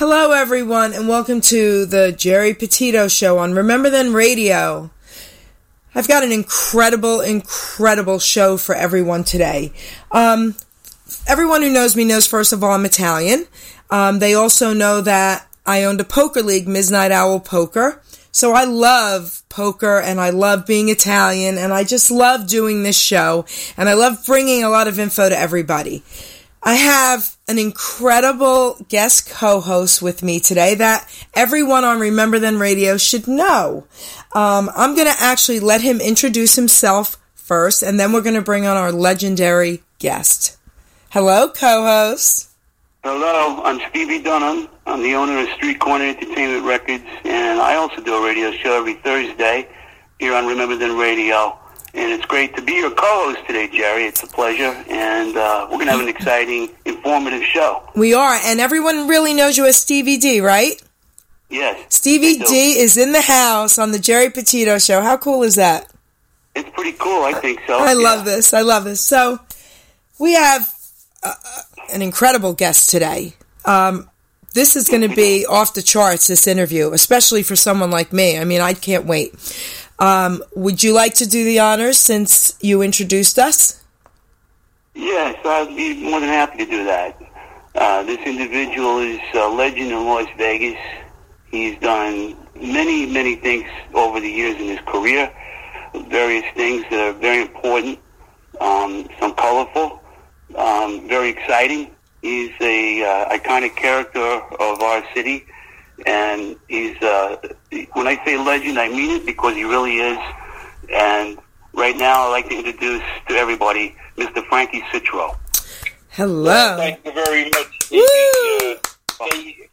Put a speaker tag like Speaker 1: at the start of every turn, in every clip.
Speaker 1: Hello, everyone, and welcome to the Geri Petito Show on Remember Then Radio. I've got an incredible, incredible show for everyone today. Um, everyone who knows me knows, first of all, I'm Italian. Um, they also know that I owned a poker league, Midnight Owl Poker. So I love poker and I love being Italian and I just love doing this show and I love bringing a lot of info to everybody. I have an incredible guest co-host with me today that everyone on Remember Then Radio should know. Um, I'm going to actually let him introduce himself first and then we're going to bring on our legendary guest. Hello, co-host.
Speaker 2: Hello, I'm Stevie Dunham. I'm the owner of Street Corner Entertainment Records, and I also do a radio show every Thursday here on Remember Then Radio. And it's great to be your co-host today, Geri. It's a pleasure, and uh, we're going to have an exciting, informative show.
Speaker 1: We are, and everyone really knows you as Stevie D, right?
Speaker 2: Yes.
Speaker 1: Stevie. D is in the house on the Geri Petito Show. How cool is that?
Speaker 2: It's pretty cool, I think so.
Speaker 1: I love this. I love this. So, we have uh, an incredible guest today. Um, this is going to be off the charts, this interview, especially for someone like me. I mean, I can't wait. Um, would you like to do the honors since you introduced us?
Speaker 2: Yes, I'd be more than happy to do that. Uh, this individual is a legend in Las Vegas. He's done many, many things over the years in his career, various things that are very important, um, some colorful, um, very exciting. He's a uh, iconic character of our city, and he's uh, when I say legend, I mean it because he really is. And right now, I'd like to introduce to everybody Mr. Frankie Citro.
Speaker 1: Hello.
Speaker 3: Thank you very much.
Speaker 1: Woo!
Speaker 3: Uh, hey,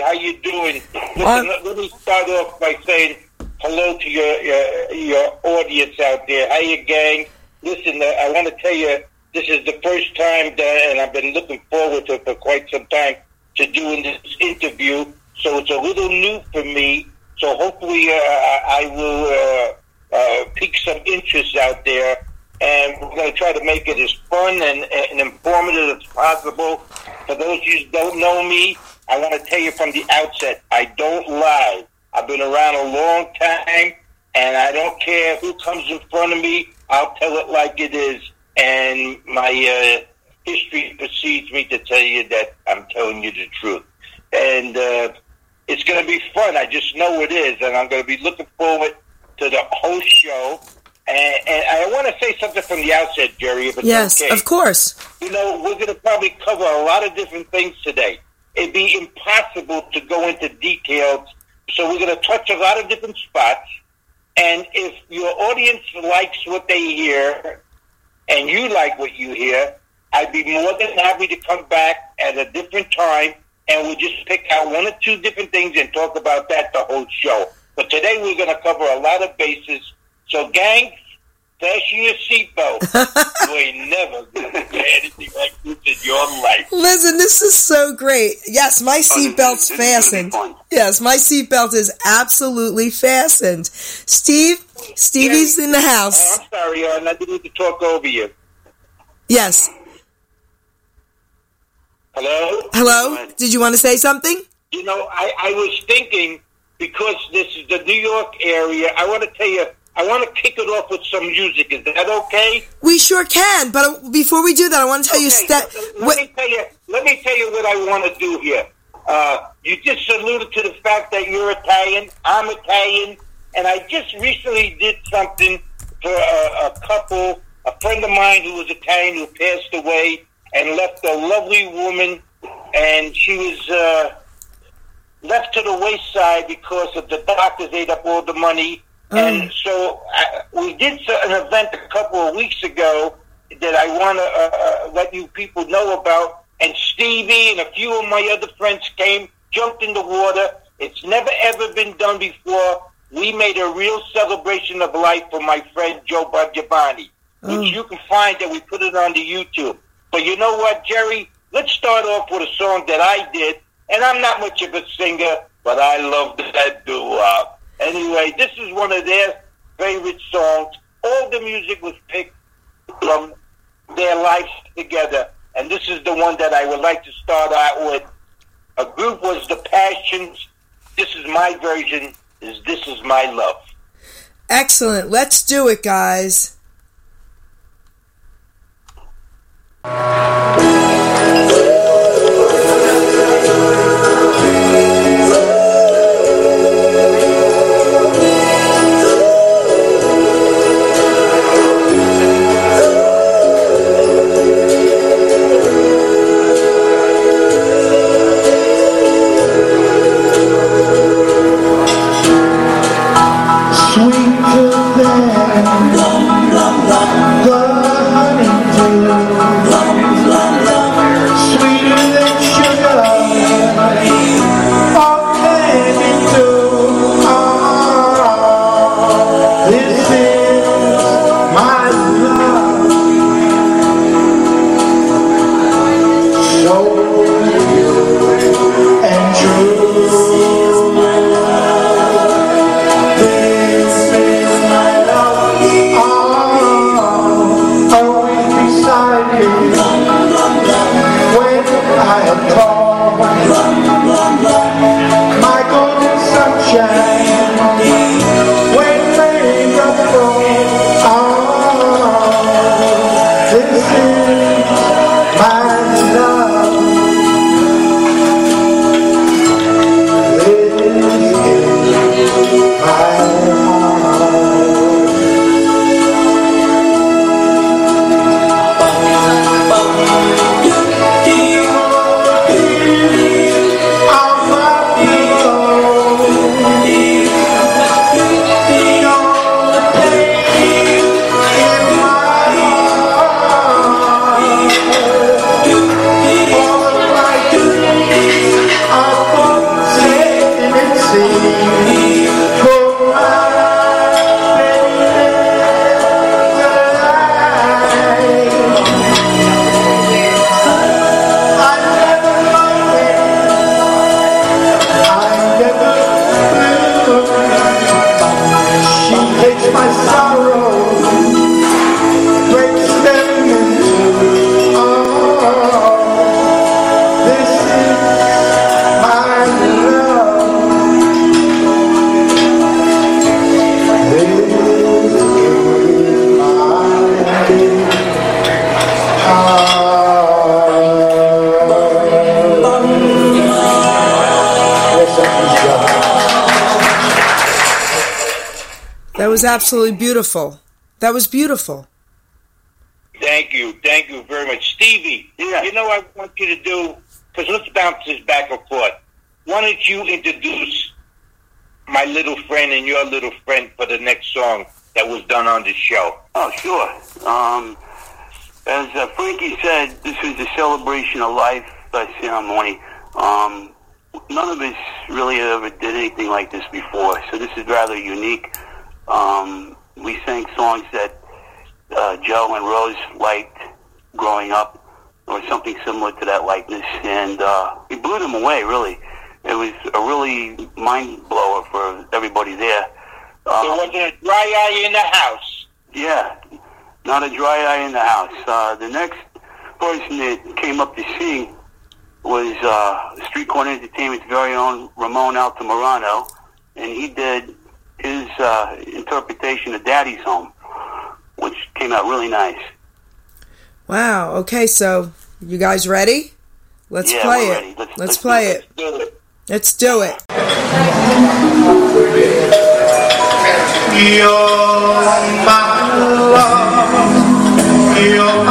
Speaker 3: how you doing? Listen, let, let me start off by saying hello to your your, your audience out there. How you, gang? Listen, uh, I want to tell you, this is the first time that, and I've been looking forward to it for quite some time, to doing this interview. So it's a little new for me. So hopefully, uh, I will uh, uh, pique some interest out there and we're going to try to make it as fun and, and informative as possible. For those of you who don't know me, I want to tell you from the outset, I don't lie. I've been around a long time, and I don't care who comes in front of me. I'll tell it like it is, and my uh, history precedes me to tell you that I'm telling you the truth. And uh, it's going to be fun. I just know it is, and I'm going to be looking forward to the whole show. And, and I want to say something from the outset, Geri, if it's
Speaker 1: Yes,
Speaker 3: okay.
Speaker 1: of course.
Speaker 3: You know, we're going to probably cover a lot of different things today. It'd be impossible to go into details, so we're going to touch a lot of different spots. And if your audience likes what they hear, and you like what you hear, I'd be more than happy to come back at a different time, and we'll just pick out one or two different things and talk about that the whole show. But today we're going to cover a lot of bases. So, gang, fasten your seatbelt. you ain't never going to anything like this in your life.
Speaker 1: Listen, this is so great. Yes, my
Speaker 2: oh,
Speaker 1: seatbelt's
Speaker 2: gonna be
Speaker 1: fastened. Yes, my seatbelt is absolutely fastened. Steve, Stevie's in the
Speaker 3: Oh,
Speaker 1: house.
Speaker 3: I'm sorry, Arn. I didn't need to talk over you.
Speaker 1: Yes.
Speaker 3: Hello?
Speaker 1: Hello? Did you want to say something?
Speaker 3: You know, I, I was thinking because this is the New York area, I want to tell you, I want to kick it off with some music. Is that okay?
Speaker 1: We sure can, but uh, before we do that, I want to tell you
Speaker 3: Okay,
Speaker 1: that.
Speaker 3: so let me tell you. Let me tell you what I want to do here. Uh, you just alluded to the fact that you're Italian. I'm Italian, and I just recently did something for a, a couple. A friend of mine who was Italian who passed away and left a lovely woman, and she was uh, left to the wayside because of the doctors ate up all the money. And so I, we did an event a couple of weeks ago that I want to uh, uh, let you people know about. And Stevie and a few of my other friends came, jumped in the water. It's never ever been done before. We made a real celebration of life for my friend Joe Baggiavani, which you can find that we put it on the YouTube. But you know what, Geri? Let's start off with a song that I did, and I'm not much of a singer, but I love that doo-wop. Anyway, this is one of their favorite songs. All the music was picked from their lives together, and this is the one that I would like to start out with. A group was the Passions. This is my version. Is this is my love.
Speaker 4: Excellent. Let's do it, guys. That was absolutely beautiful. That was beautiful.
Speaker 3: Thank you. Thank you very much. Stevie,
Speaker 2: Yeah.
Speaker 3: you know what I want you to do? Because let's bounce this back and forth. Why don't you introduce my little friend and your little friend for the next song that was done on the show?
Speaker 2: Oh, sure. Um, as uh, Frankie said, this is a celebration of life uh, ceremony. Um, none of us really ever did anything like this before, so this is rather unique. Um, we sang songs that uh, Joe and Rose liked growing up, or something similar to that likeness, and uh, we blew them away. Really, it was a really mind blower for everybody there.
Speaker 3: There
Speaker 2: Uh,
Speaker 3: wasn't a dry eye in the house.
Speaker 2: yeah, not a dry eye in the house. Uh, the next person that came up to sing was uh, Street Corner Entertainment's very own Ramon Altamirano, and he did his uh, interpretation of Daddy's Home, came out really nice.
Speaker 4: Wow. Okay, so you guys ready? Let's
Speaker 2: Yeah,
Speaker 4: play it. Let's,
Speaker 2: Let's- let's
Speaker 4: play
Speaker 2: do
Speaker 4: it.
Speaker 2: it.
Speaker 3: Do it.
Speaker 4: Let's do it.
Speaker 5: You're my love, you're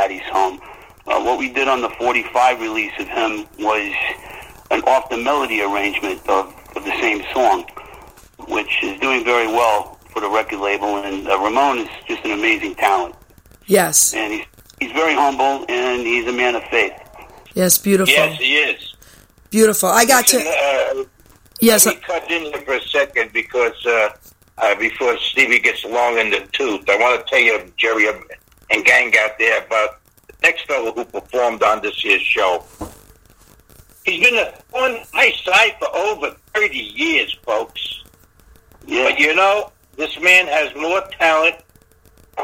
Speaker 5: Daddy's Home.
Speaker 2: Uh, what we did on the 45 release of him was an off the melody arrangement of, of the same song, which is doing very well for the record label. And uh, Ramon is just an amazing talent,
Speaker 1: Yes.
Speaker 2: and he's he's very humble and he's a man of faith.
Speaker 1: Yes, beautiful.
Speaker 3: Yes, he is.
Speaker 1: Beautiful. I got
Speaker 3: Listen,
Speaker 1: to
Speaker 3: uh,
Speaker 1: Yes,
Speaker 3: Let me cut in here for a second because uh, uh, before Stevie gets long in the tooth, I want to tell you, Geri and gang out there, about the next fellow who performed on this year's show. He's been on my side for over 30 years, folks.
Speaker 2: Yeah,
Speaker 3: But you know, this man has more talent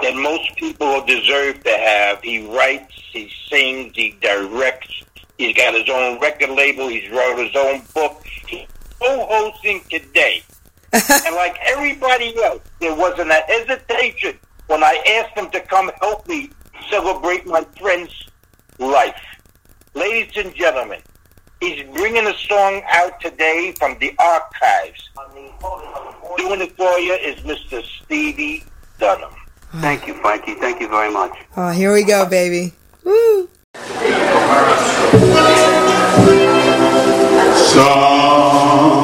Speaker 3: than most people deserve to have. He writes, he sings, he directs. He's got his own record label. He's wrote his own book. He's co-hosting today. and like everybody else, there wasn't a hesitation when I asked them to come help me celebrate my friend's life. Ladies and gentlemen, he's bringing a song out today from the archives. Doing it for you is Mr. Stevie Dunham.
Speaker 2: thank you, Frankie. Thank you very much.
Speaker 1: Oh, here we go, baby. Woo.
Speaker 6: Somewhere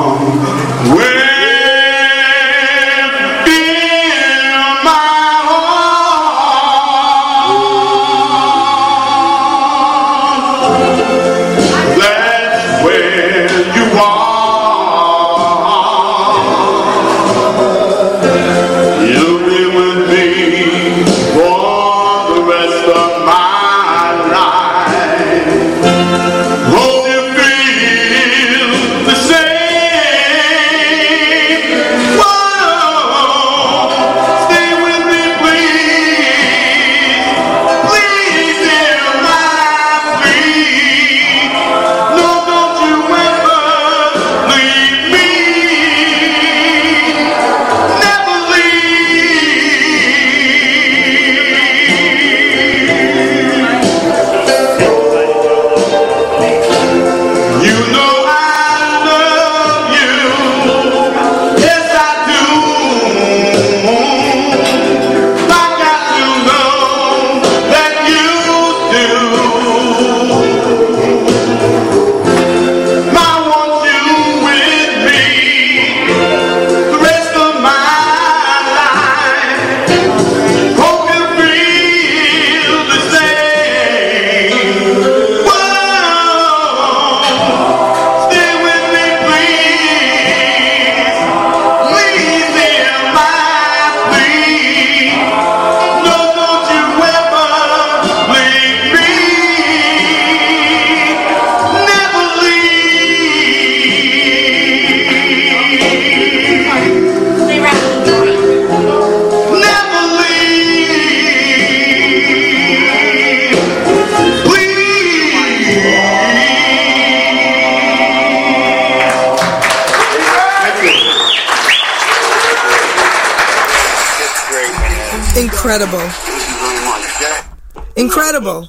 Speaker 1: Incredible.
Speaker 2: Thank you very much. That-
Speaker 1: Incredible.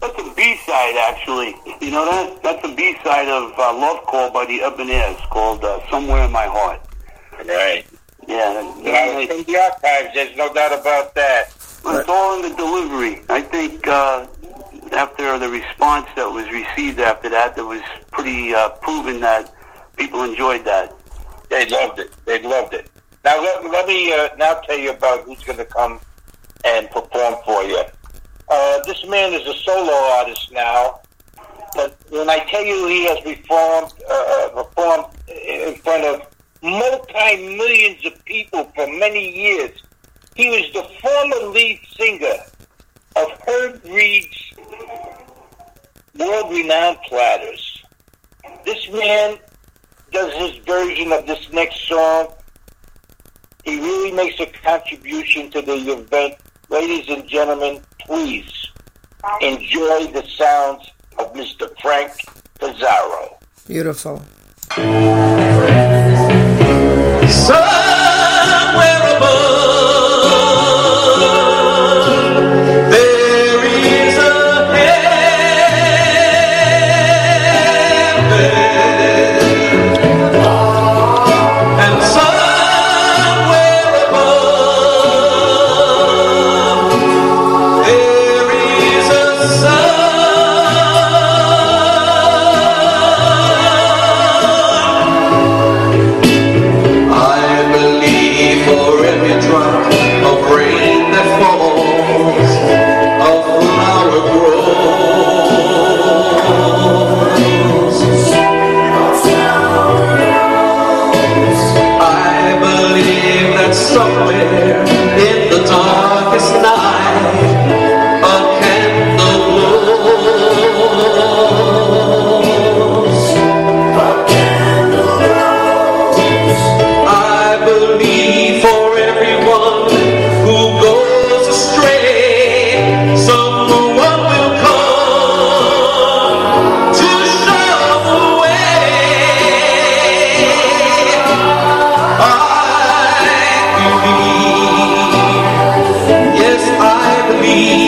Speaker 2: That's a B-side, actually. You know that? That's a B-side of uh, Love Call by the Ebonairs called uh, Somewhere in My Heart.
Speaker 3: Right.
Speaker 2: Yeah, that-
Speaker 3: Now,
Speaker 2: that-
Speaker 3: from the archives, there's no doubt about that.
Speaker 2: it's all in the delivery. I think uh, after the response that was received after that, that was pretty uh, proven that people enjoyed that.
Speaker 3: They loved it. They loved it. Now let, let me uh, now tell you about who's going to come and perform for you. Uh, this man is a solo artist now, but when I tell you he has performed, uh, uh performed in front of multi millions of people for many years, he was the former lead singer of Herb Reed's world renowned platters. This man does his version of this next song. He really makes a contribution to the event Ladies and gentlemen, please enjoy the sounds of Mr. Frank Pizarro.
Speaker 1: Beautiful.
Speaker 7: So- Yeah.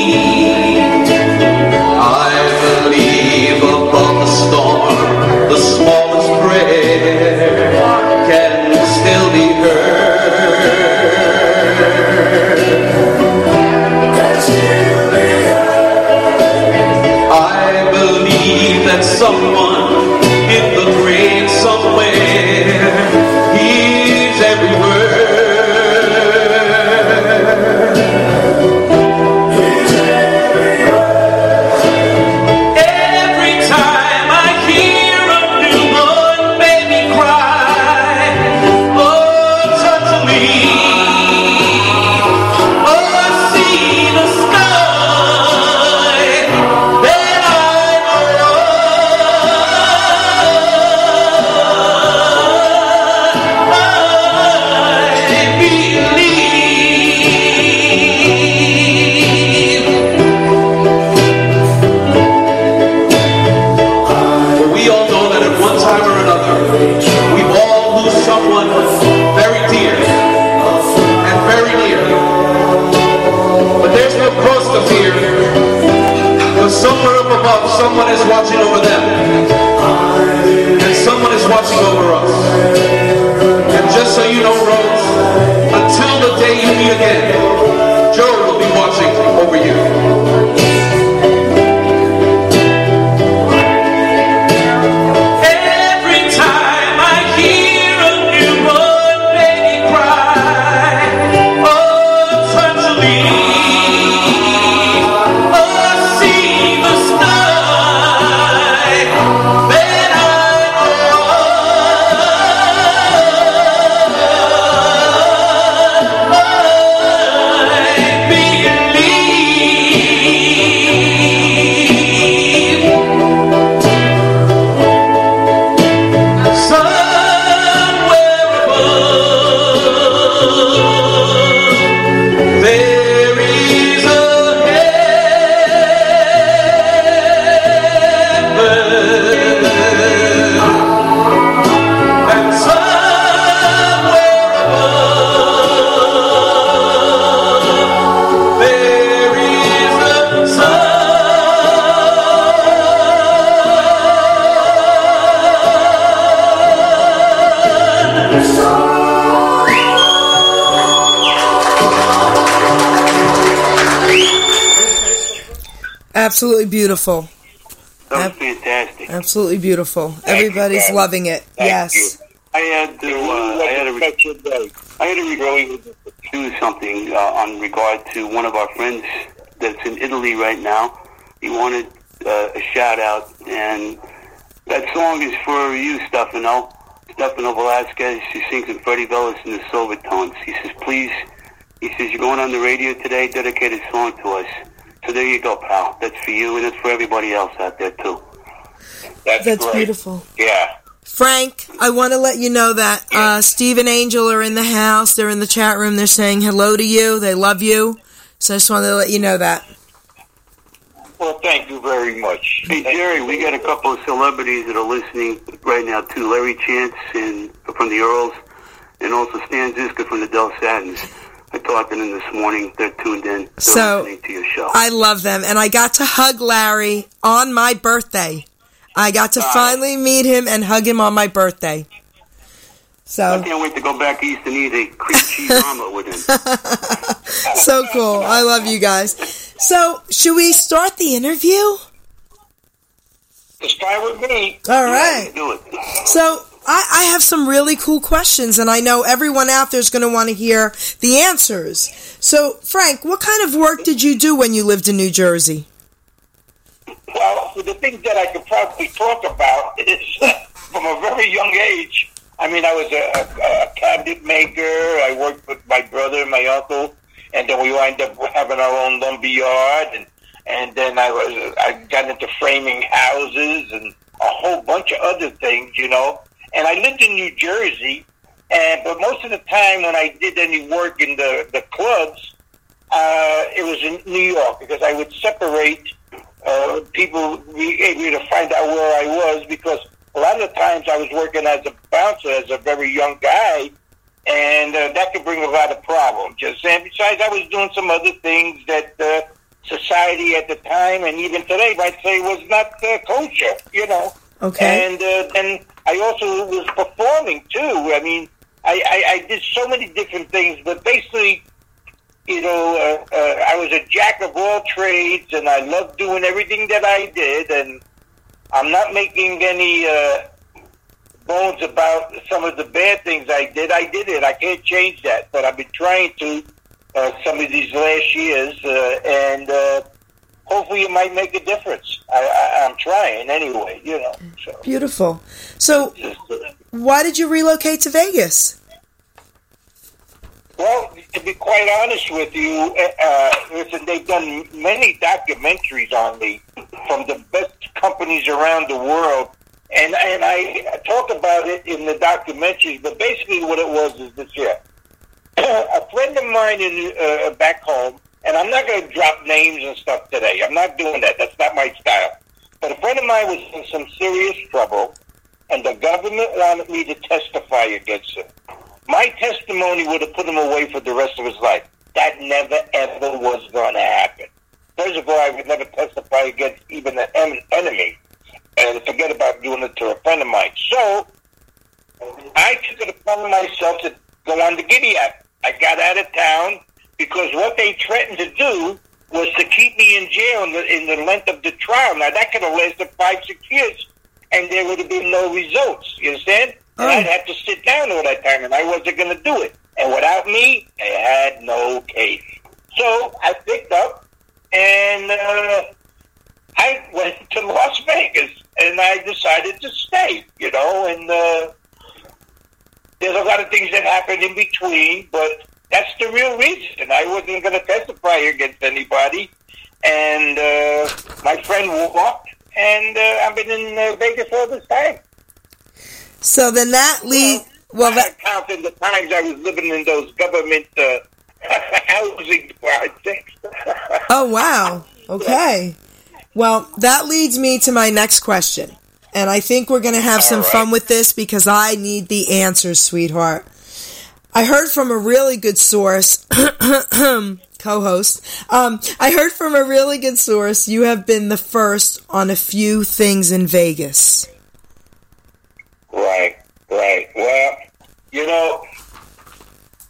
Speaker 1: absolutely beautiful.
Speaker 2: That's fantastic.
Speaker 1: Absolutely beautiful.
Speaker 3: Thank
Speaker 1: Everybody's
Speaker 3: you,
Speaker 1: loving it.
Speaker 3: Thank
Speaker 1: yes.
Speaker 3: You.
Speaker 2: I had to. Uh, I had to.
Speaker 3: Re-
Speaker 2: I had to re- do something uh, on regard to one of our friends that's in Italy right now. He wanted uh, a shout out, and that song is for you, Stefano. Stefano Velasquez. She sings in Freddie Velas in the Silvertones. He says, "Please." He says, "You're going on the radio today. Dedicated song to us." So there you go, pal. That's for you and it's for everybody else out there, too.
Speaker 3: That's,
Speaker 1: That's beautiful.
Speaker 3: Yeah.
Speaker 1: Frank, I want to let you know that uh, Steve and Angel are in the house. They're in the chat room. They're saying hello to you. They love you. So I just wanted to let you know that.
Speaker 3: Well, thank you very much.
Speaker 2: Hey, Geri, we got a couple of celebrities that are listening right now, too. Larry Chance and from the Earls, and also Stan Zizka from the Del Satins. I talked to them this morning. They're tuned in. They're
Speaker 1: So,
Speaker 2: listening to your show.
Speaker 1: I love them. And I got to hug Larry on my birthday. I got to finally meet him and hug him on my birthday. So I
Speaker 2: can't wait to go back east and eat a cream cheese omelet with him.
Speaker 1: so cool. I love you guys. So, should we start the interview?
Speaker 3: Just fine with me.
Speaker 1: All right.
Speaker 2: Do it.
Speaker 1: So I, I have some really cool questions, and I know everyone out there is going to want to hear the answers. So, Frank, what kind of work did you do when you lived in New Jersey?
Speaker 3: Well, the things that I could probably talk about is from a very young age. I mean, I was a, a, cabinet maker. I worked with my brother and my uncle, and then we wound up having our own lumber yard, and and then I was I got into framing houses and a whole bunch of other things, you know. And I lived in New Jersey, and but most of the time when I did any work in the the clubs, uh, it was in New York because I would separate uh, people be able to find out where I was because a lot of the times I was working as a bouncer as a very young guy, and uh, that could bring a lot of problems. Just and besides, I was doing some other things that uh, society at the time and even today might say was not uh, kosher, you know.
Speaker 1: Okay.
Speaker 3: And uh, then I also was performing too. I mean, I, I, I did so many different things, but basically, you know, uh, uh, I was a jack of all trades, and I loved doing everything that I did. And I'm not making any uh, bones about some of the bad things I did. I did it. I can't change that, but I've been trying to uh, some of these last years, uh, and uh, hopefully, it might make a difference. I, I, I'm trying anyway. You know. So.
Speaker 1: Beautiful. So, why did you relocate to Vegas?
Speaker 3: Well, to be quite honest with you, uh, listen, they've done many documentaries on me from the best companies around the world, and and I talk about it in the documentaries. But basically, what it was is this here: a friend of mine in uh, back home, I'm not going to drop names and stuff today. I'm not doing that. That's not my style. But a friend of mine was in some serious trouble, and the government wanted me to testify against him. My testimony would have put him away for the rest of his life. That never, ever was going to happen. First of all, I would never testify against even an enemy, and forget about doing it to a friend of mine. So, I took it upon myself to go on the giddy up. I got out of town because what they threatened to do was to keep me in jail in the, in the length of the trial. Now, that could have lasted five, six years, and there would have been no results. You understand? And
Speaker 1: Oh.
Speaker 3: I'd have to sit down all that time, and I wasn't going to do it. And without me, they had no case. So I picked up, and uh, I went to Las Vegas, and I decided to stay, you know, and uh, there's a lot of things that happened in between, but that's the real reason. I wasn't going to testify against anybody, and uh, my friend walked, and uh, I've been in uh, Vegas all this time.
Speaker 1: So then that leads. Well,
Speaker 3: I
Speaker 1: that
Speaker 3: counted the times I was living in those government uh, housing projects.
Speaker 1: Oh, wow. Okay. Well, that leads me to my next question. And I think we're going to have some
Speaker 3: All right.
Speaker 1: fun with this because I need the answers, sweetheart. I heard from a really good source, co-host. Um, I heard from a really good source you have been the first on a few things in Vegas.
Speaker 3: Right, right. Well, you know,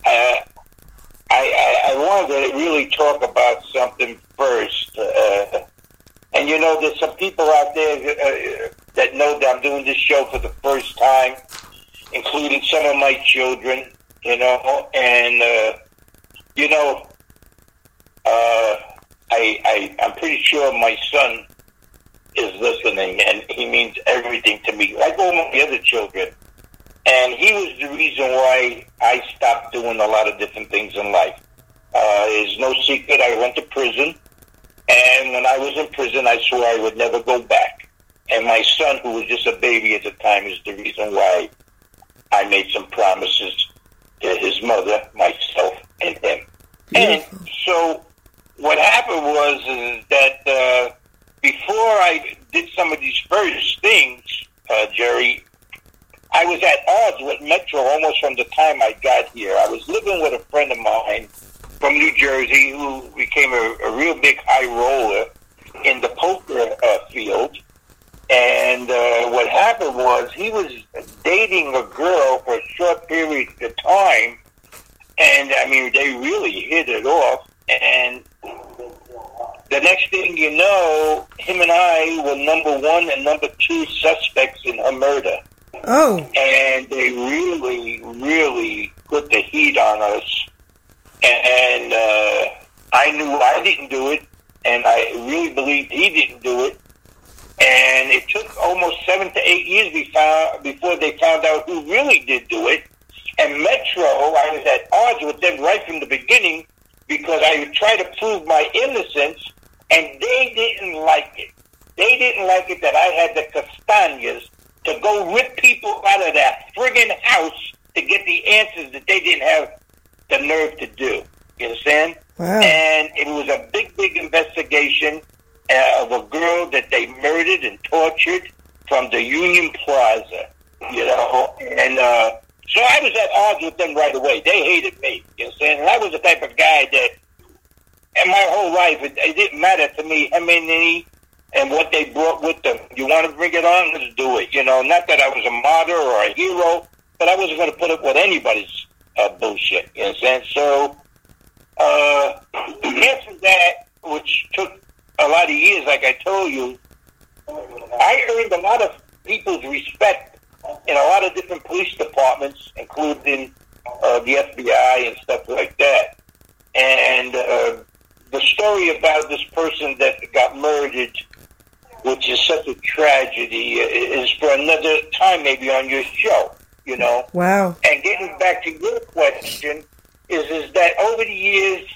Speaker 3: uh, I, I, I wanted to really talk about something first. Uh, and, you know, there's some people out there uh, that know that I'm doing this show for the first time, including some of my children, you know, and, uh, you know, uh, I, I, I'm pretty sure my son is listening, and he means everything to me, like all my other children. And he was the reason why I stopped doing a lot of different things in life. Uh, it's no secret I went to prison, And when I was in prison, I swore I would never go back. And my son, who was just a baby at the time, is the reason why I made some promises to his mother, myself, and him. And so what happened was is that uh, before I did some of these first things, uh, Geri, I was at odds with Metro almost from the time I got here. I was living with a friend of mine from New Jersey who became a, a real big high roller in the poker uh, field. And uh, what happened was he was dating a girl for a short period of time. And I mean, they really hit it off. And the next thing you know, him and I were number one and number two suspects in her murder.
Speaker 1: Oh,
Speaker 3: And they really, really put the heat on us. And uh, I knew I didn't do it, and I really believed he didn't do it. And it took almost seven to eight years be before they found out who really did do it. And Metro, I was at odds with them right from the beginning because I tried to prove my innocence, and they didn't like it. They didn't like it that I had the castañas to go rip people out of that friggin' house to get the answers that they didn't have the nerve to do. You understand?
Speaker 1: wow.
Speaker 3: And it was a big, big investigation uh, of a girl that they murdered and tortured from the Union Plaza. You know, and uh, so I was at odds with them right away. They hated me. You understand? And I was the type of guy that, in my whole life, it, it didn't matter to me how many and what they brought with them. You want to bring it on? Let's do it. You know, not that I was a martyr or a hero, but I wasn't going to put up with anybody's uh, bullshit. You understand? So, uh, after that, which took a lot of years, like I told you, I earned a lot of people's respect in a lot of different police departments, including uh, the FBI and stuff like that. And uh, the story about this person that got murdered, which is such a tragedy, is for another time, maybe on your show. You know.
Speaker 1: Wow.
Speaker 3: And getting back to your question, is is that over the years,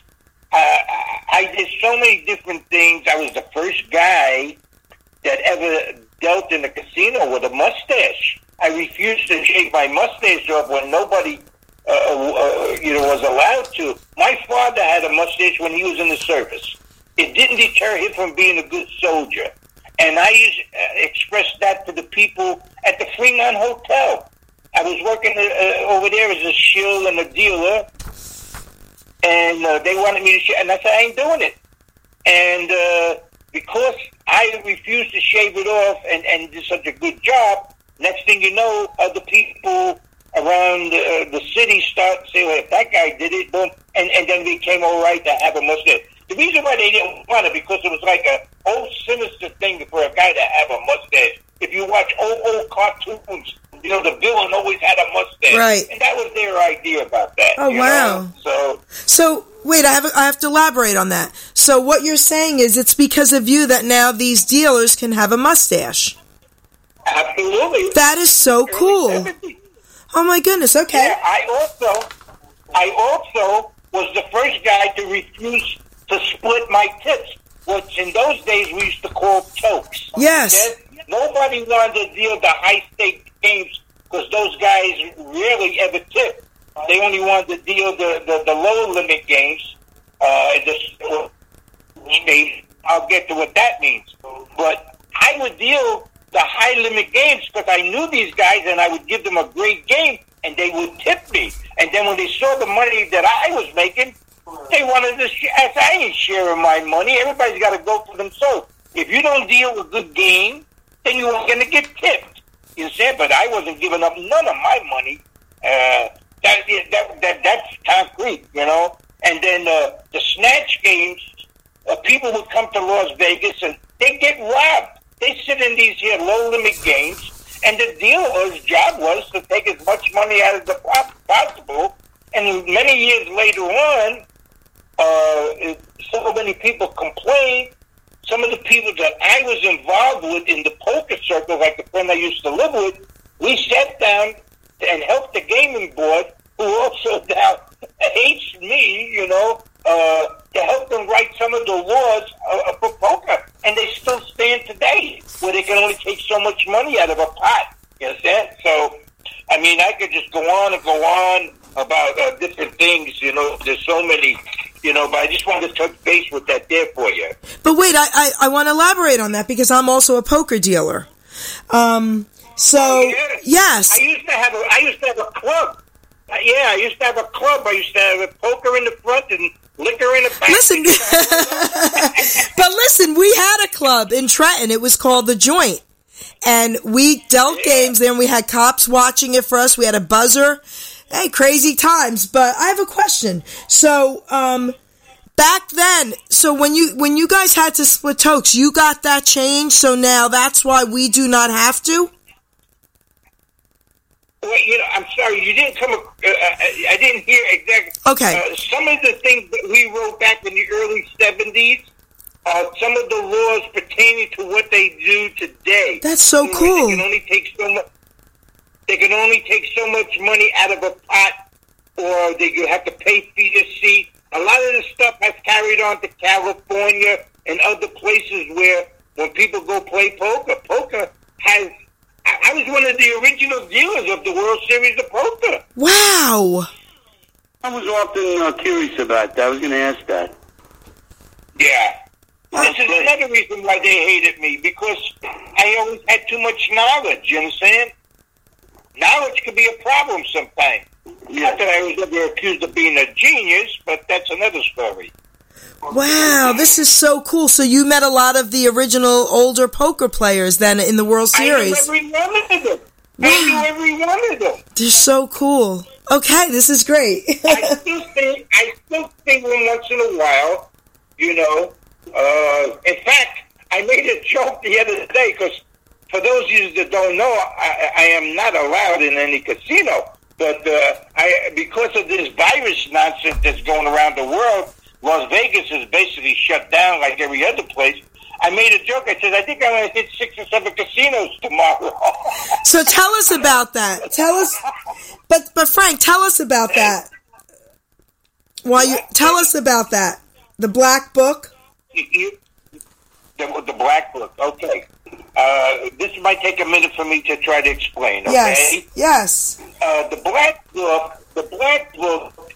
Speaker 3: I did so many different things. I was the first guy that ever dealt in a casino with a mustache. I refused to shave my mustache off when nobody, uh, uh, you know, was allowed to. My father had a mustache when he was in the service. It didn't deter him from being a good soldier, and I used uh, expressed that to the people at the Fremont Hotel. I was working uh, over there as a shill and a dealer, and uh, they wanted me to shave, and I said I ain't doing it. And uh, because I refused to shave it off and, and did such a good job, next thing you know, other people around uh, the city start saying, well, if that guy did it, boom, and, and then it became all right to have a mustache. The reason why they didn't want it, because it was like a old sinister thing for a guy to have a mustache. If you watch old, old cartoons, you know, the villain always had a mustache.
Speaker 1: Right.
Speaker 3: And that was their idea about that.
Speaker 1: Oh, wow.
Speaker 3: know? So,
Speaker 1: So wait, I have I have to elaborate on that. So what you're saying is it's because of you that now these dealers can have a mustache.
Speaker 3: absolutely.
Speaker 1: That is so cool.
Speaker 3: 70s.
Speaker 1: Oh my goodness. Okay.
Speaker 3: Yeah, I also, I also was the first guy to refuse to split my tips, which in those days we used to call tokes.
Speaker 1: Yes.
Speaker 3: Nobody wanted to deal the high stake games because those rarely ever tip. They only wanted to deal the, the, the low limit games. Uh, space. I'll get to what that means. But I would deal the high limit games because I knew these guys and I would give them a great game and they would tip me. And then when they saw the money that I was making, they wanted to share. I I ain't sharing my money. Everybody's got to go for themselves. If you don't deal a good game, then you're not going to get tipped. You said, but I wasn't giving up none of my money. Uh, that, that, that, that's concrete, you know? And then uh, the snatch games, uh, people would come to Las Vegas and they get robbed. They sit in these here low limit games, and the dealer's job was to take as much money out of the pos- possible. And many years later on, uh, so many people complained. Some of the people that I was involved with in the poker circle, like the friend I used to live with, we sat down and helped the gaming board, who also now hates me, you know, uh, to help them write some of the laws uh, for poker, and they still stand today, where they can only take so much money out of a pot. You understand? So, I mean, I could just go on and go on about uh, different things. You know, there's so many. You know, but I just wanted to touch base with that there for you.
Speaker 1: But wait, I, I, I want to elaborate on that because I'm also a poker dealer. Um, so
Speaker 3: Oh, yeah.
Speaker 1: yes,
Speaker 3: I used to have a I used to have a club. Uh, yeah, I used to have a club. I used to have a poker in the front and liquor in the back.
Speaker 1: listen, but listen, we had a club in Trenton. It was called the Joint, and we dealt games there. and We had cops watching it for us. We had a buzzer. Hey, crazy times. But I have a question. So, um, back then, so when you when you guys had to split tokes, you got that change. So now that's why we do not have to.
Speaker 3: Well, you know, I'm sorry, you didn't come. Uh, uh, I didn't hear exactly.
Speaker 1: Okay.
Speaker 3: Uh, some of the things that we wrote back in the early '70s, uh, some of the laws pertaining to what they do today.
Speaker 1: That's so
Speaker 3: You know,
Speaker 1: cool.
Speaker 3: They can only take so much. They can only take so much money out of a pot, or they you have to pay for your seat. A lot of this stuff has carried on to California and other places where when people go play poker, poker has. I I was one of the original dealers of the World Series of Poker.
Speaker 1: Wow.
Speaker 2: I was often uh, curious about that. I was going to ask that.
Speaker 3: Yeah.
Speaker 2: That's
Speaker 3: this is
Speaker 2: great.
Speaker 3: another reason why they hated me because I always had too much knowledge. You understand? Knowledge could be a problem sometimes. Not that I was ever accused of being a genius, but that's another story.
Speaker 1: Wow, this is so cool. So you met a lot of the original older poker players then in the World Series.
Speaker 3: I knew every one of them. I knew every one of them.
Speaker 1: They're so cool. Okay, this is great.
Speaker 3: I still think I still think once in a while. You know, uh, in fact, I made a joke the other day because for those of you that don't know, I, I am not allowed in any casino. But uh, I, because of this virus nonsense that's going around the world, Las Vegas is basically shut down like every other place. I made a joke. I said, I think I'm going to hit six or seven casinos tomorrow.
Speaker 1: so tell us about that. Tell us, but but Frank, tell us about that. Why you tell us about that? The Black Book.
Speaker 3: You- you- the, the black book. Okay. Uh, this might take a minute for me to try to explain. Okay.
Speaker 1: Yes, yes.
Speaker 3: Uh, the black book. The black book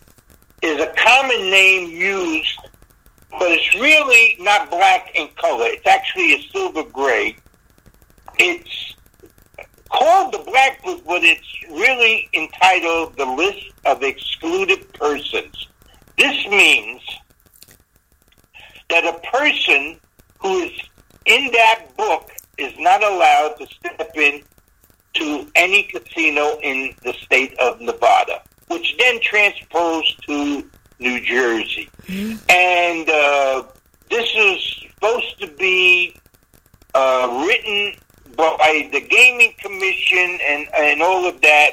Speaker 3: is a common name used, but it's really not black in color. It's actually a silver gray. It's called the black book, but it's really entitled the list of excluded persons. This means that a person who is in that book is not allowed to step in to any casino in the state of Nevada, which then transposed to New Jersey. And uh, this is supposed to be uh, written by the Gaming Commission and, and all of that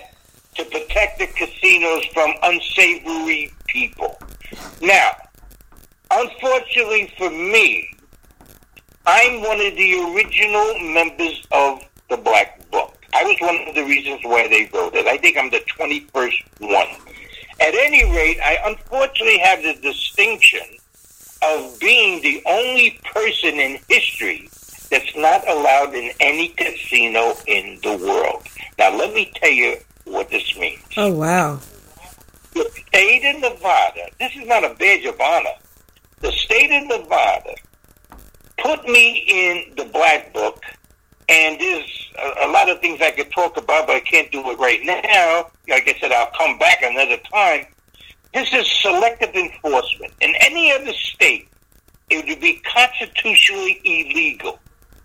Speaker 3: to protect the casinos from unsavory people. Now, unfortunately for me, I'm one of the original members of the Black Book. I was one of the reasons why they wrote it. I think I'm the 21st one. At any rate, I unfortunately have the distinction of being the only person in history that's not allowed in any casino in the world. Now, let me tell you what this means.
Speaker 1: Oh wow.
Speaker 3: The state of Nevada, this is not a badge of honor. The state of Nevada put me in the black book, and there's a, a lot of things I could talk about, but I can't do it right now. Like I said, I'll come back another time. This is selective enforcement. In any other state, it would be constitutionally illegal.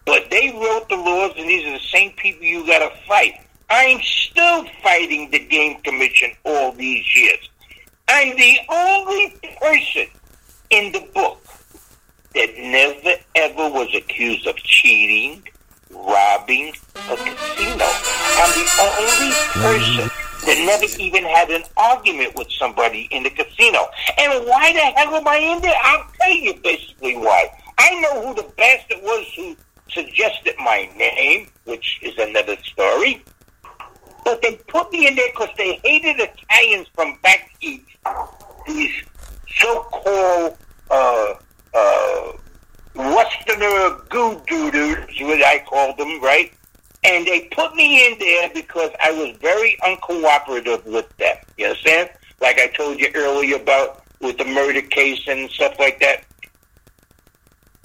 Speaker 3: But they wrote the laws, and these are the same people you got to fight. I'm still fighting the Game Commission all these years. I'm the only person in the book that never ever was accused of cheating, robbing a casino. I'm the only person that never even had an argument with somebody in the casino. And why the hell am I in there? I'll tell you basically why. I know who the bastard was who suggested my name, which is another story. But they put me in there because they hated Italians from back east. These so-called uh, uh, Westerner goo dooders, what I called them, right? And they put me in there because I was very uncooperative with them. You understand? Like I told you earlier about with the murder case and stuff like that.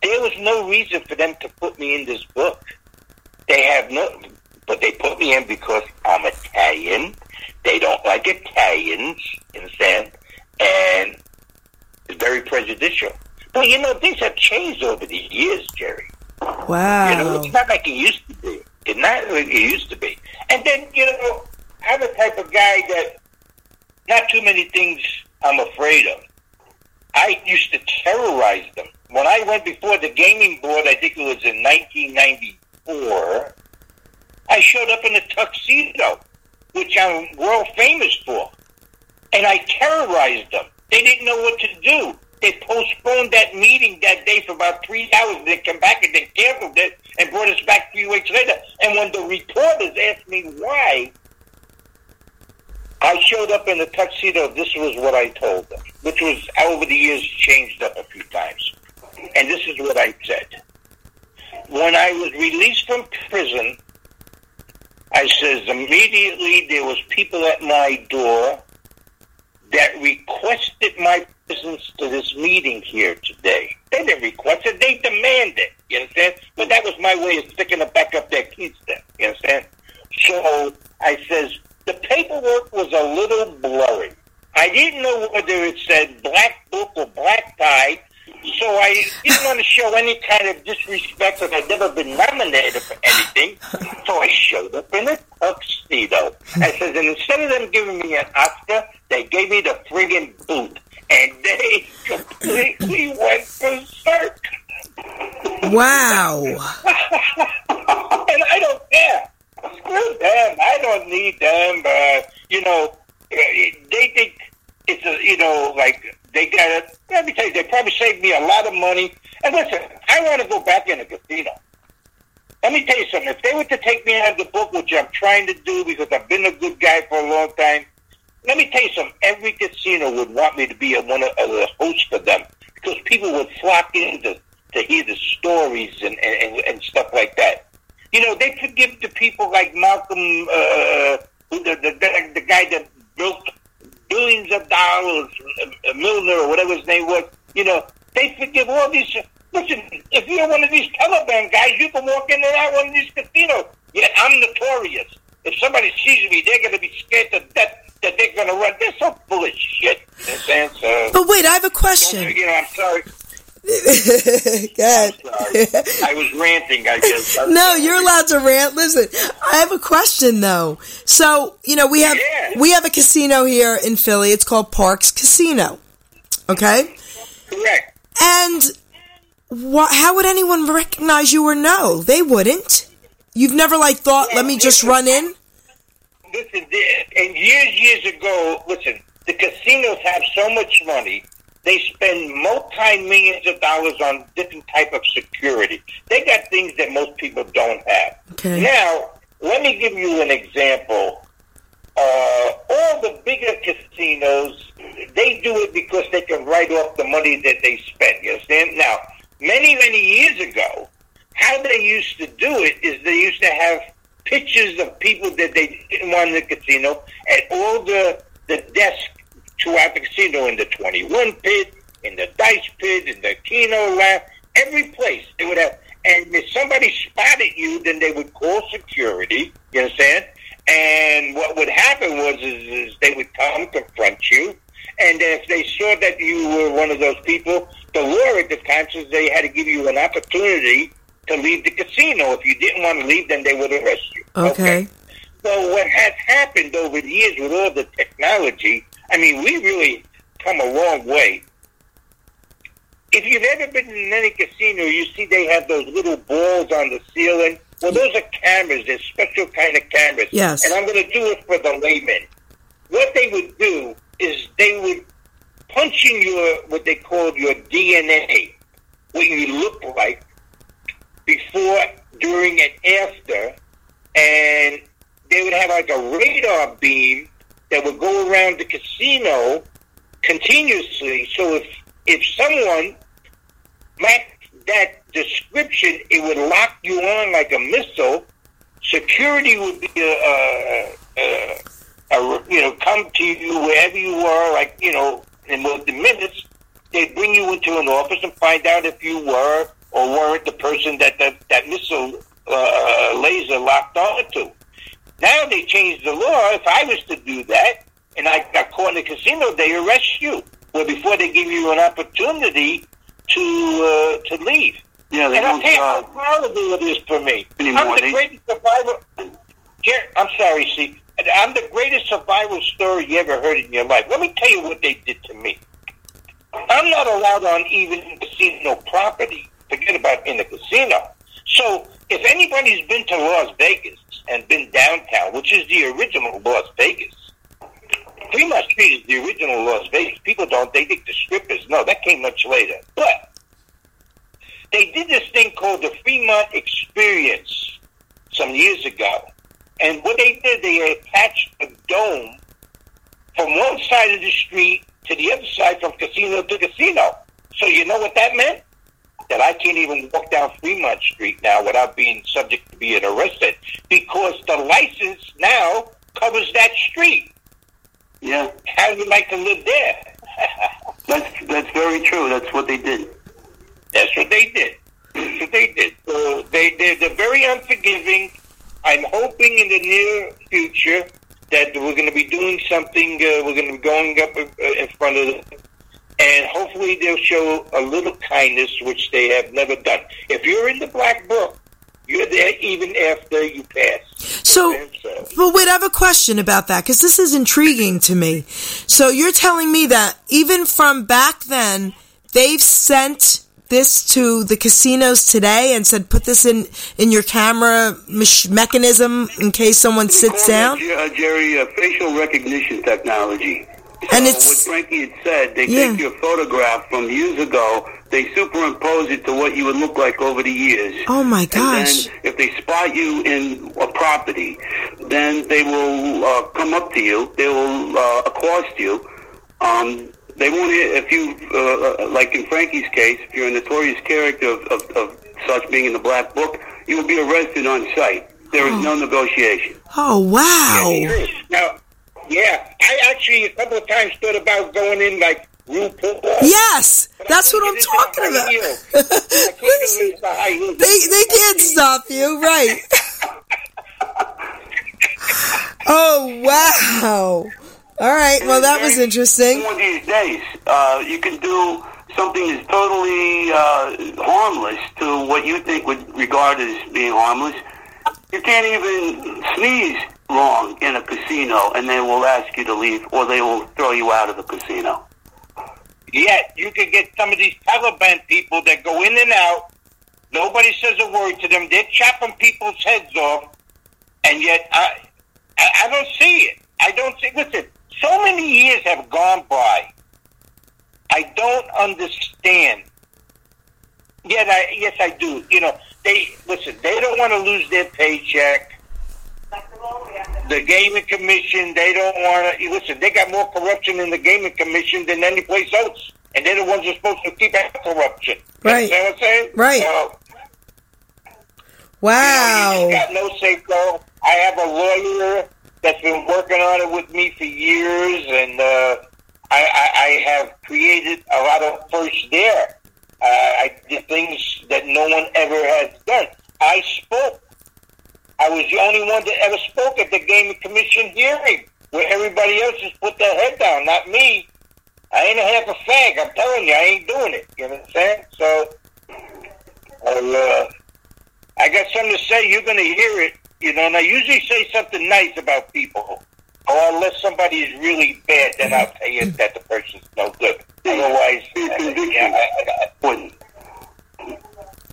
Speaker 3: There was no reason for them to put me in this book. They have no, but they put me in because I'm Italian. They don't like Italians, you understand? And it's very prejudicial. But you know, things have changed over the years, Geri.
Speaker 1: Wow.
Speaker 3: You know, it's not like it used to be. It's not like it used to be. And then, you know, I'm the type of guy that not too many things I'm afraid of. I used to terrorize them. When I went before the gaming board, I think it was in 1994, I showed up in a tuxedo, which I'm world famous for. And I terrorized them. They didn't know what to do. They postponed that meeting that day for about three hours. They came back and they canceled it and brought us back three weeks later. And when the reporters asked me why I showed up in a tuxedo, this was what I told them, which was over the years changed up a few times. And this is what I said. When I was released from prison, I says immediately there was people at my door that requested my presence to this meeting here today. They didn't request it, they demanded. You understand? But that was my way of sticking it back up their kids there. You understand? So I says the paperwork was a little blurry. I didn't know whether it said black book or black tie, so I didn't want to show any kind of disrespect that I'd never been nominated for anything. So I showed up in a tuxedo. I said, and instead of them giving me an Oscar, they gave me the friggin' boot. And they completely went berserk.
Speaker 1: Wow.
Speaker 3: and I don't care. Screw them. I don't need them. Uh, you know, they think it's a, you know, like they got it. Let me tell you, they probably saved me a lot of money. And listen, I want to go back in a casino. Let me tell you something. If they were to take me out of the book, which I'm trying to do because I've been a good guy for a long time, let me tell you something. Every casino would want me to be a, one of the hosts for them because people would flock in to, to hear the stories and, and, and stuff like that. You know, they forgive the people like Malcolm, uh, the, the, the, the guy that built billions of dollars, uh, Milner or whatever his name was. You know, they forgive all these. Listen, if you're one of these Taliban guys, you can walk in and out one of these casinos. Yeah, I'm notorious. If somebody sees me, they're going to be scared to death that they're going to run. They're so full of shit. Understand? So,
Speaker 1: But wait, I have a question.
Speaker 3: you know, I'm sorry.
Speaker 1: God.
Speaker 3: I was ranting, I guess. I'm
Speaker 1: No,
Speaker 3: sorry.
Speaker 1: you're allowed to rant. Listen, I have a question though. So, you know, we have
Speaker 3: Yeah.
Speaker 1: we have a casino here in Philly. It's called Parx Casino. Okay?
Speaker 3: Correct.
Speaker 1: And how would anyone recognize you or know? They wouldn't. You've never like thought, let me just run in?
Speaker 3: Listen, the- and years, years ago, listen, the casinos have so much money. They spend multi-millions of dollars on different type of security. They got things that most people don't have.
Speaker 1: Okay.
Speaker 3: Now, let me give you an example. Uh, all the bigger casinos, they do it because they can write off the money that they spend. You understand? Now, many, many years ago, how they used to do it is they used to have pictures of people that they didn't want in the casino at all the the desks throughout the casino in the 21 pit, in the dice pit, in the keno lab, every place they would have. And if somebody spotted you, then they would call security. You understand? And what would happen was is, is they would come confront you, and if they saw that you were one of those people, the law at the time says they had to give you an opportunity to leave the casino. If you didn't want to leave, then they would arrest you.
Speaker 1: Okay.
Speaker 3: So what has happened over the years with all the technology, I mean, we really come a long way. If you've ever been in any casino, you see they have those little balls on the ceiling. Well, those are cameras. They're special kind of cameras.
Speaker 1: Yes.
Speaker 3: And I'm going to do it for the layman. What they would do is they would punch in your, what they called your DNA, what you look like, before, during, and after, and they would have like a radar beam that would go around the casino continuously. So if if someone matched that description, it would lock you on like a missile. Security would be a, a, a, a you know come to you wherever you were, like you know, in within minutes. They bring you into an office and find out if you were or weren't the person that that, that missile uh, laser locked onto. Now they changed the law. If I was to do that and I got caught in a casino, they arrest you. Well, before they give you an opportunity to uh, to leave.
Speaker 2: Yeah, they
Speaker 3: And I'll
Speaker 2: don't.
Speaker 3: tell you how
Speaker 2: Uh,
Speaker 3: it is for me.
Speaker 2: Anymore,
Speaker 3: I'm the
Speaker 2: they-
Speaker 3: greatest survivor. Here, I'm sorry, see. I'm the greatest survival story you ever heard in your life. Let me tell you what they did to me. I'm not allowed on even casino property. Forget about in the casino. So if anybody's been to Las Vegas and been downtown, which is the original Las Vegas, Fremont Street is the original Las Vegas. People don't, they think the strip is, no, that came much later. But they did this thing called the Fremont Experience some years ago. And what they did, they attached a dome from one side of the street to the other side from casino to casino. So you know what that meant? That I can't even walk down Fremont Street now without being subject to being arrested because the license now covers that street.
Speaker 2: yeah,
Speaker 3: How do you like to live there?
Speaker 2: that's that's very true. That's what they did.
Speaker 3: That's what they did. That's what they did. So they they're, they're very unforgiving. I'm hoping in the near future that we're going to be doing something. Uh, we're going to be going up uh, in front of them, and hopefully they'll show a little kindness, which they have never done. If you're in the black book, you're there even after you pass.
Speaker 1: So, but wait, I have a question about that because this is intriguing to me. So you're telling me that even from back then, they've sent this to the casinos today and said, put this in in your camera mechanism in case someone sits down.
Speaker 2: Uh, Geri, uh, facial recognition technology.
Speaker 1: And it's-
Speaker 2: what Frankie had said. They
Speaker 1: Yeah.
Speaker 2: take your photograph from years ago. They superimpose it to what you would look like over the years.
Speaker 1: Oh my
Speaker 2: And
Speaker 1: gosh!
Speaker 2: then if they spot you in a property, then they will uh, come up to you. They will uh, accost you. Um, they won't. If you, uh, like in Frankie's case, if you're a notorious character of, of, of such being in the black book, you will be arrested on sight. There is no negotiation.
Speaker 1: Oh wow!
Speaker 3: Now, yeah, I actually a couple of times thought about going in like RuPaul.
Speaker 1: Yes, that's what I'm talking about.
Speaker 3: high heels. I couldn't get into the high heels.
Speaker 1: They they can't stop you, right? oh wow! All right, well that was interesting.
Speaker 2: One of these days, uh, you can do something that's totally uh, harmless to what you think would regard as being harmless. You can't even sneeze wrong in a casino, and they will ask you to leave, or they will throw you out of the casino.
Speaker 3: Yet you can get some of these Taliban people that go in and out. Nobody says a word to them. They're chopping people's heads off, and yet I, I, I don't see it. I don't see. Listen, so many years have gone by. I don't understand. Yet I, yes, I do. You know, they listen. They don't want to lose their paycheck. The gaming commission, they don't want to listen. They got more corruption in the gaming commission than any place else, and they're the ones who're supposed to keep out corruption.
Speaker 1: Right.
Speaker 3: You know what I'm saying?
Speaker 1: Right.
Speaker 3: So,
Speaker 1: Wow.
Speaker 3: you got no say. I have a lawyer that's been working on it with me for years, and uh, I, I, I have created a lot of firsts there. Uh, I did things that no one ever has done. I spoke. I was the only one that ever spoke at the Gaming Commission hearing, where everybody else just put their head down, not me. I ain't a half a fag. I'm telling you, I ain't doing it. You know what I'm saying? So, uh, I got something to say. You're going to hear it. You know, and I usually say something nice about people. Or unless somebody is really bad, then I'll tell you that the person's no good. Otherwise, yeah, I, I, I wouldn't.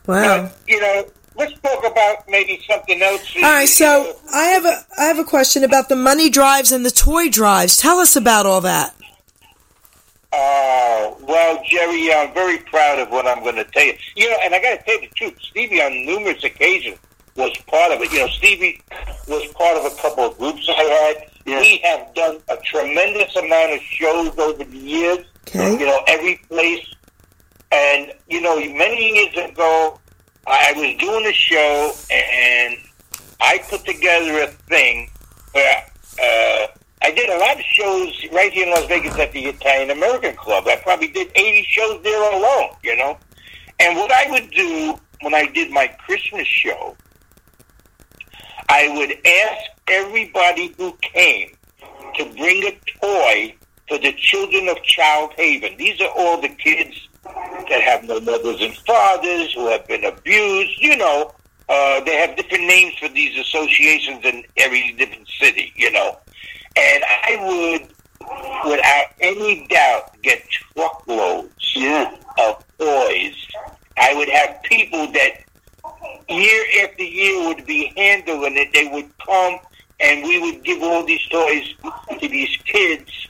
Speaker 1: Wow.
Speaker 3: But, you know, let's talk about maybe something else.
Speaker 1: All right, so I have a I have a question about the money drives and the toy drives. Tell us about all that.
Speaker 3: Uh, well, Geri, I'm very proud of what I'm going to tell you. You know, and I got to tell you the truth. Stevie, on numerous occasions, was part of it. You know, Stevie was part of a couple of groups I had.
Speaker 2: Yeah.
Speaker 3: We have done a tremendous amount of shows over the years.
Speaker 1: Okay.
Speaker 3: You know, every place. And, you know, many years ago, I was doing a show and I put together a thing where uh, I did a lot of shows right here in Las Vegas at the Italian American Club. I probably did 80 shows there alone, you know. And what I would do when I did my Christmas show, I would ask everybody who came to bring a toy for the children of Child Haven. These are all the kids that have no mothers and fathers, who have been abused. You know, uh, they have different names for these associations in every different city, you know. And I would, without any doubt, get truckloads
Speaker 2: Yeah.
Speaker 3: of toys. I would have people that year after year would be handling it. They would come and we would give all these toys to these kids.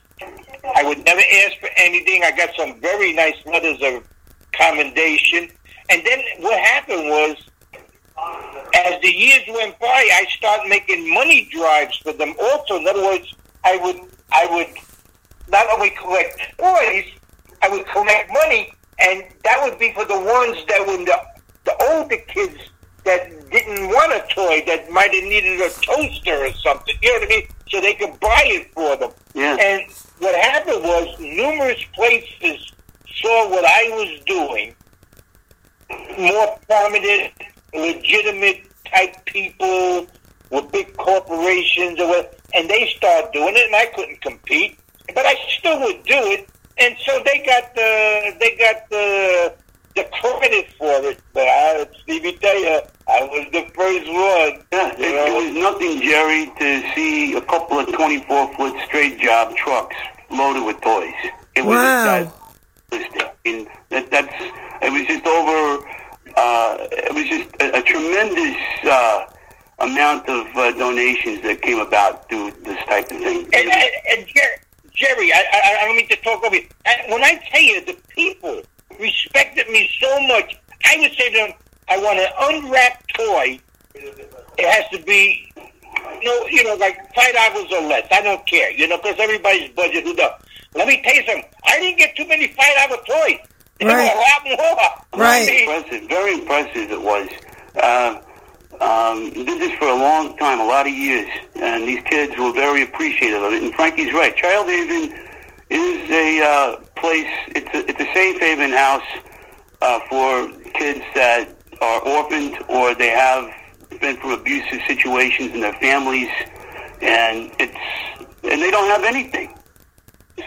Speaker 3: I would never ask for anything. I got some very nice letters of commendation. And then what happened was, as the years went by, I started making money drives for them also. In other words, I would I would not only collect toys, I would collect money, and that would be for the ones that were the, the older kids that didn't want a toy, that might have needed a toaster or something. You know what I mean? So they could buy it for them.
Speaker 2: Yeah.
Speaker 3: And what happened was numerous places saw what I was doing, more prominent, legitimate type people with big corporations or what, and they started doing it, and I couldn't compete, but I still would do it, and so they got the they got the the credit for it. But I, Stevie, tell you, I was the first one.
Speaker 2: Yeah, it,
Speaker 3: know?
Speaker 2: it was nothing, Geri, to see a couple of 24 foot straight job trucks loaded with toys. It was
Speaker 1: Wow.
Speaker 2: that, and that, that's it was just over. Uh, it was just a, a tremendous uh, amount of uh, donations that came about through this type of thing.
Speaker 3: And, and, and Geri, Geri I, I, I don't mean to talk over you. And when I tell you, the people respected me so much, I would say to them, I want an unwrapped toy. It has to be, you know, you know, like five dollars or less. I don't care, you know, because everybody's budget who does. Let me tell you something. I didn't get too many five dollar toys. There
Speaker 1: Right.
Speaker 3: were a lot more.
Speaker 1: Right.
Speaker 3: I mean,
Speaker 2: impressive, very impressive it was. Uh, um, did this for a long time, a lot of years, and these kids were very appreciative of it. And Frankie's right. Child Haven is a uh, place. It's a, it's a safe haven house uh, for kids that are orphaned or they have been through abusive situations in their families, and it's and they don't have anything.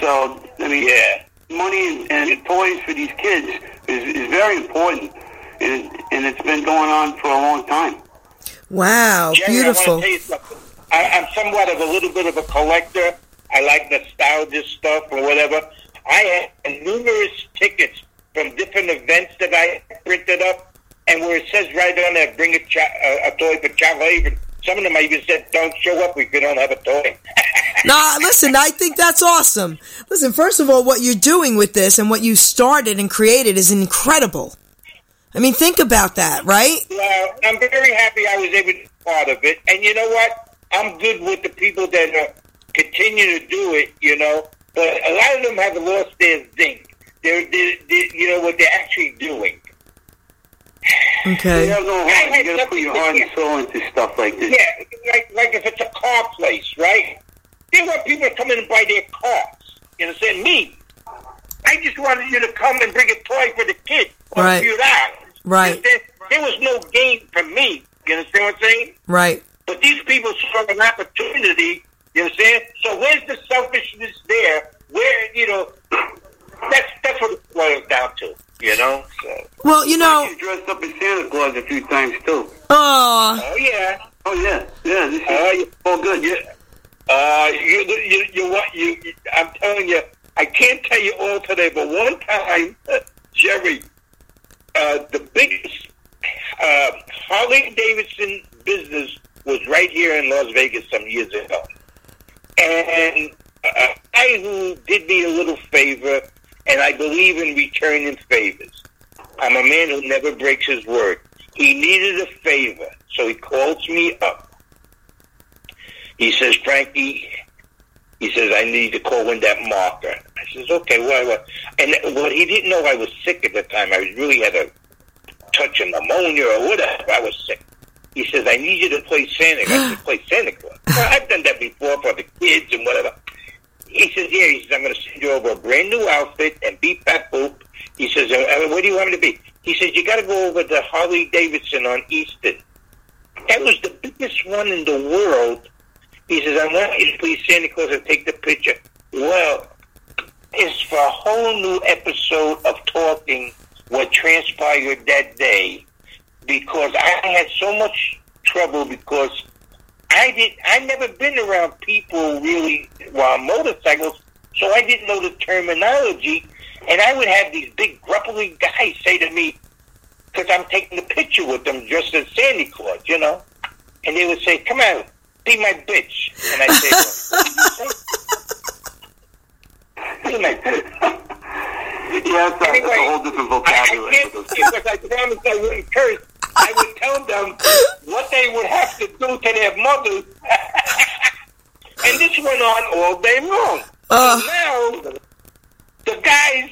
Speaker 2: So I mean,
Speaker 3: Yeah.
Speaker 2: money and toys for these kids is, is very important, and, and it's been going on for a long time.
Speaker 1: Wow,
Speaker 3: Geri,
Speaker 1: beautiful.
Speaker 3: want to tell you something. I, I'm somewhat of a little bit of a collector. I like nostalgia stuff or whatever. I have numerous tickets from different events that I printed up, and where it says right on there, "Bring a, a, a toy for Child Haven." Some of them I even said, "Don't show up if you don't have a toy."
Speaker 1: Nah, listen, I think that's awesome. Listen, first of all, what you're doing with this and what you started and created is incredible. I mean, think about that, right?
Speaker 3: Well, I'm very happy I was able to be part of it. And you know what? I'm good with the people that uh, continue to do it, you know. But a lot of them have lost their zing. They're, they're, they're you know, what they're actually doing.
Speaker 1: Okay.
Speaker 2: have no
Speaker 3: I
Speaker 2: heart.
Speaker 3: had
Speaker 2: You got to put your heart and soul into stuff like this.
Speaker 3: Yeah, like, like if it's a car place, right? They want people to come in and buy their cars. You understand? Me, I just wanted you to come and bring a toy for the kid for
Speaker 1: Right.
Speaker 3: a few dollars.
Speaker 1: Right.
Speaker 3: There, there was no gain for me. You understand what I'm saying?
Speaker 1: Right.
Speaker 3: But these people saw an opportunity. You understand? So where's the selfishness there? Where you know? That's that's what it boils down to. You know? So,
Speaker 1: Well, you know,
Speaker 2: He's dressed up as Santa Claus a few times too.
Speaker 1: oh,
Speaker 3: oh yeah.
Speaker 2: Oh yeah, yeah. This is
Speaker 3: Oh, yeah.
Speaker 2: all good. Yeah.
Speaker 3: Uh, you, you, you, what, you, you, I'm telling you, I can't tell you all today, but one time, Geri, uh, the biggest uh, Harley Davidson business was right here in Las Vegas some years ago. And uh, I who did me a little favor, and I believe in returning favors. I'm a man who never breaks his word. He needed a favor, so he calls me up. He says, Frankie, He says, I need to call in that marker. I says, okay, what, what? And what he didn't know, I was sick at the time. I really had a touch of pneumonia or whatever. I was sick. He says, I need you to play Santa. I said, play Santa Claus. Well, I've done that before for the kids and whatever. He says, yeah. He says, I'm going to send you over a brand new outfit and beat that boop. He says, uh, what do you want me to be? He says, you got to go over to Harley Davidson on Eastern. That was the biggest one in the world. He says, I want you to please Santa Claus and take the picture. Well, it's for a whole new episode of talking what transpired that day because I had so much trouble because I did I never been around people really while motorcycles, so I didn't know the terminology, and I would have these big grumpy guys say to me, because I'm taking a picture with them dressed as Sandy Claus, you know, and they would say, "Come on, be my bitch," and I say, "What did you say?" Be my bitch.
Speaker 2: Yeah, it's
Speaker 3: Anyway,
Speaker 2: a whole different
Speaker 3: I, I
Speaker 2: vocabulary.
Speaker 3: can't because I promised I wouldn't curse. I would tell them what they would have to do to their mothers. and this went on all day long.
Speaker 1: Uh.
Speaker 3: Now, the guys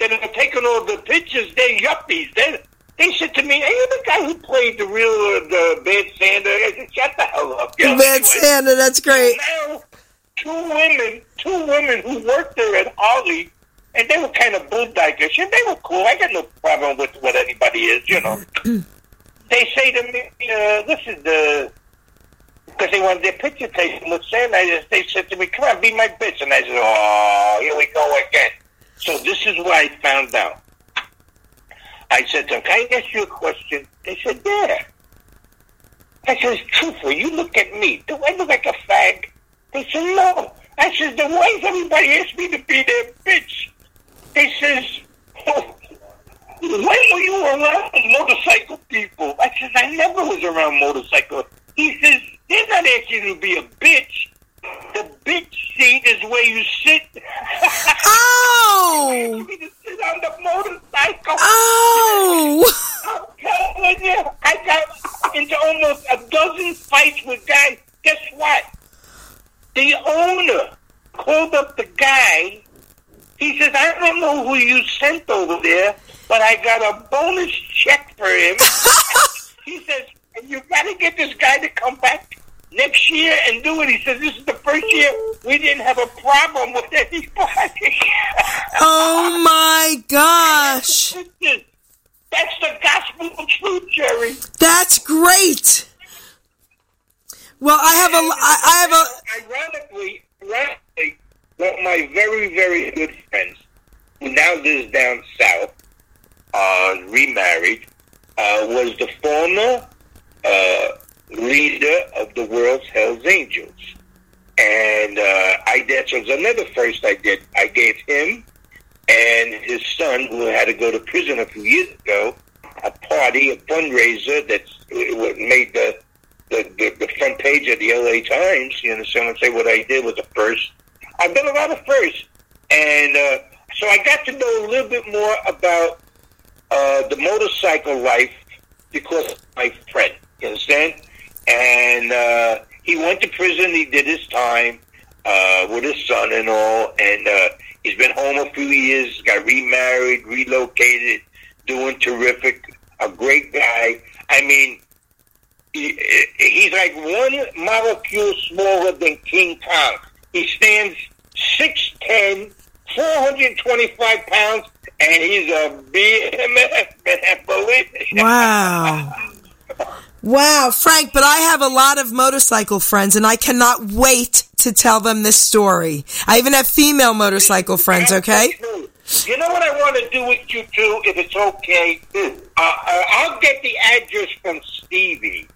Speaker 3: that are taking all the pictures, they're yuppies. They, they said to me, hey, you the guy who played the real uh, the Bad Santa? I said, shut the hell up. You know,
Speaker 1: Bad
Speaker 3: anyway.
Speaker 1: Santa, that's great.
Speaker 3: Now, two women, two women who worked there at Harley, and they were kind of bulldoggish, and they were cool. I got no problem with what anybody is, you know. they say to me, uh, this is the, because they wanted their picture taken with Santa. I just, they said to me, come on, be my bitch. And I said, oh, here we go again. So this is what I found out. I said to them, can I ask you a question? They said, yeah. I said, truthful, you look at me. Do I look like a fag? They said, no. I said, then why does everybody ask me to be their bitch? They says, oh, when were you around motorcycle people? I says, I never was around motorcycle. He says, they're not asking you to be a bitch. The bitch seat is where you sit.
Speaker 1: Oh!
Speaker 3: you need to sit on the motorcycle.
Speaker 1: Oh!
Speaker 3: I'm telling you, I got into almost a dozen fights with guys. Guess what? The owner called up the guy. He says, I don't know who you sent over there, but I got a bonus check for him. he says, and you got to get this guy to come back next year and do it. He says, this is the first year we didn't have a problem with anybody.
Speaker 1: Oh my gosh!
Speaker 3: That's the gospel of truth, Geri.
Speaker 1: That's great. Well, I have a, I I have a,
Speaker 3: Ironically, ironically, one of my very, very good friends, who now lives down south, uh, remarried, uh, was the former uh, leader of the world's Hells Angels. And uh, I that was another first I did. I gave him and his son, who had to go to prison a few years ago, a party, a fundraiser that made the the, the the front page of the LA Times. You understand what I'm saying? What I did was the first. I've done a lot of firsts, and uh, so I got to know a little bit more about uh, the motorcycle life because my friend. You understand? And uh, he went to prison. He did his time uh, with his son and all, and uh, he's been home a few years. Got remarried, relocated, doing terrific. A great guy. I mean, he, he's like one molecule smaller than King Kong. He stands 6'10", 425 pounds, and he's a BMF, man, believe me.
Speaker 1: wow. Wow, Frank, but I have a lot of motorcycle friends and I cannot wait to tell them this story. I even have female motorcycle friends, okay?
Speaker 3: You know what I want to do with you too, if it's okay? Uh, uh, I'll get the address from Stevie.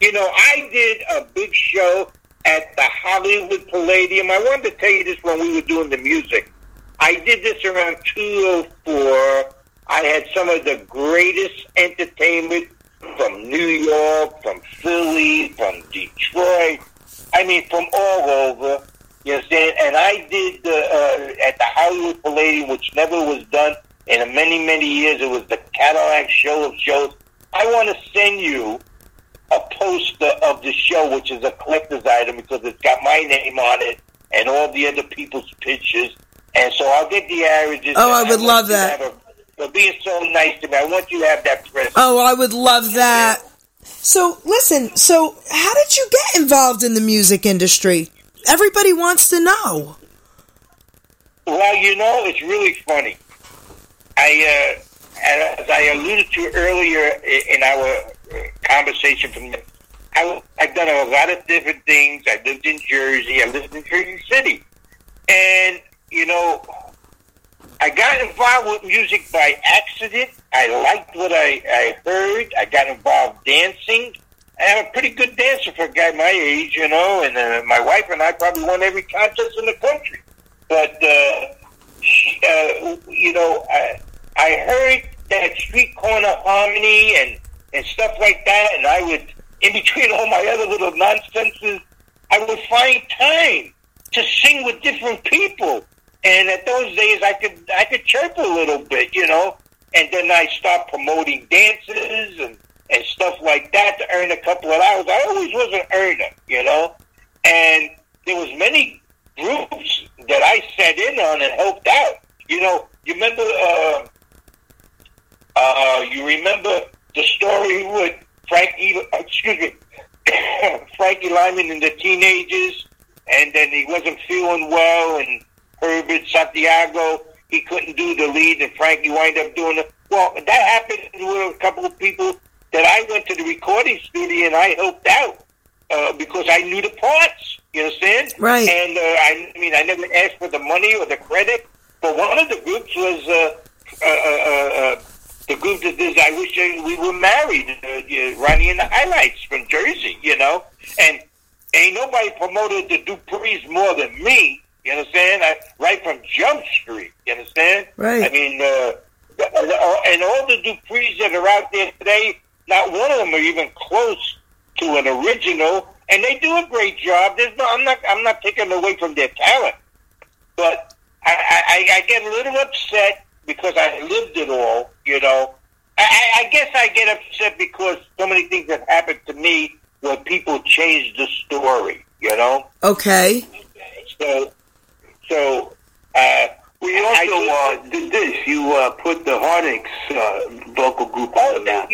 Speaker 3: You know, I did a big show at the Hollywood Palladium. I wanted to tell you this when we were doing the music. I did this around 204. I had some of the greatest entertainment from New York, from Philly, from Detroit. I mean, from all over. You understand? And I did the, uh, at the Hollywood Palladium, which never was done in many, many years. It was the Cadillac show of shows. I want to send you a poster of the show, which is a collector's item because it's got my name on it and all the other people's pictures. And so I'll get the averages.
Speaker 1: Oh, I would
Speaker 3: want
Speaker 1: love that.
Speaker 3: a- For being so nice to me, I want you to have that present.
Speaker 1: Oh, I would love that. So, listen, so how did you get involved in the music industry? Everybody wants to know.
Speaker 3: Well, you know, it's really funny. I, uh, as I alluded to earlier in our uh, conversation from the, I, I've done a lot of different things. I lived in Jersey. I lived in Jersey City. And, you know, I got involved with music by accident. I liked what I, I heard. I got involved dancing. I'm a pretty good dancer for a guy my age, you know, and uh, my wife and I probably won every contest in the country. But, uh, she, uh, you know, I, I heard that street corner harmony and, and stuff like that, and I would, in between all my other little nonsenses, I would find time to sing with different people. And at those days, I could I could chirp a little bit, you know. And then I start promoting dances and and stuff like that to earn a couple of hours. I always was an earner, you know. And there was many groups that I sat in on and helped out. You know, you remember? Uh, uh, you remember the story with Frankie? Excuse me, Frankie Lymon and the teenagers, and then he wasn't feeling well, and Herman Santiago he couldn't do the lead, and Frankie wind up doing it. Well, that happened with a couple of people that I went to the recording studio and I helped out uh, because I knew the parts. You understand?
Speaker 1: Right.
Speaker 3: And uh, I, I mean, I never asked for the money or the credit, but one of the groups was uh, uh, uh, uh, the group that is. I wish we were married. Uh, Ronnie and the Hi-Lites from Jersey. You know, and ain't nobody promoted the Duprees more than me. You understand? I, right from Jump Street. You understand?
Speaker 1: Right.
Speaker 3: I mean, uh, and all the Duprees that are out there today, not one of them are even close to an original, and they do a great job. There's no, I'm not, I'm not taking away from their talent, but I, I, I get a little upset because I lived it all. You know, I, I I guess I get upset because so many things have happened to me where people change the story. You know,
Speaker 1: Okay.
Speaker 3: so so. Uh,
Speaker 2: We also uh, did this. You uh, put the Heartaches uh, vocal group on
Speaker 3: Oh,
Speaker 2: the map.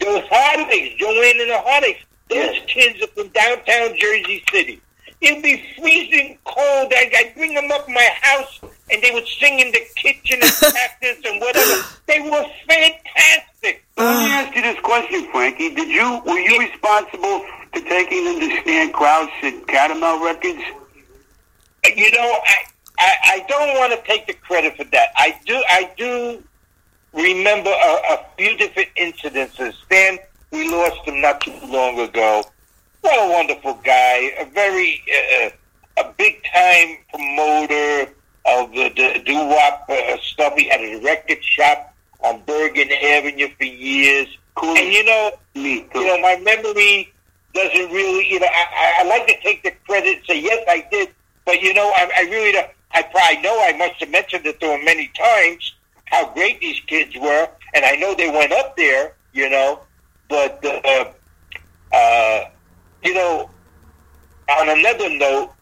Speaker 3: Those heartaches, Joanne and the heartaches. Those
Speaker 2: Yes.
Speaker 3: kids are from downtown Jersey City. It'd be freezing cold. I, I'd bring them up my house, and they would sing in the kitchen and practice and whatever. They were fantastic.
Speaker 2: Let me ah. ask you this question, Frankie. Did you were you responsible to taking them to Stan Krause at Catamount Records?
Speaker 3: You know, I, I, I don't want to take the credit for that. I do I do remember a, a few different incidences. Stan, we lost him not too long ago. What a wonderful guy! A very uh, a big time promoter of the, the doo wop uh, stuff. He had a record shop on Bergen Avenue for years.
Speaker 2: Cool.
Speaker 3: And you know,
Speaker 2: Me too.
Speaker 3: you know, my memory doesn't really, you know, I, I, like to take the credit and say, yes, I did. But, you know, I, I really don't, I probably know I must have mentioned it to him many times, how great these kids were. And I know they went up there, you know, but, uh, you know, on another note,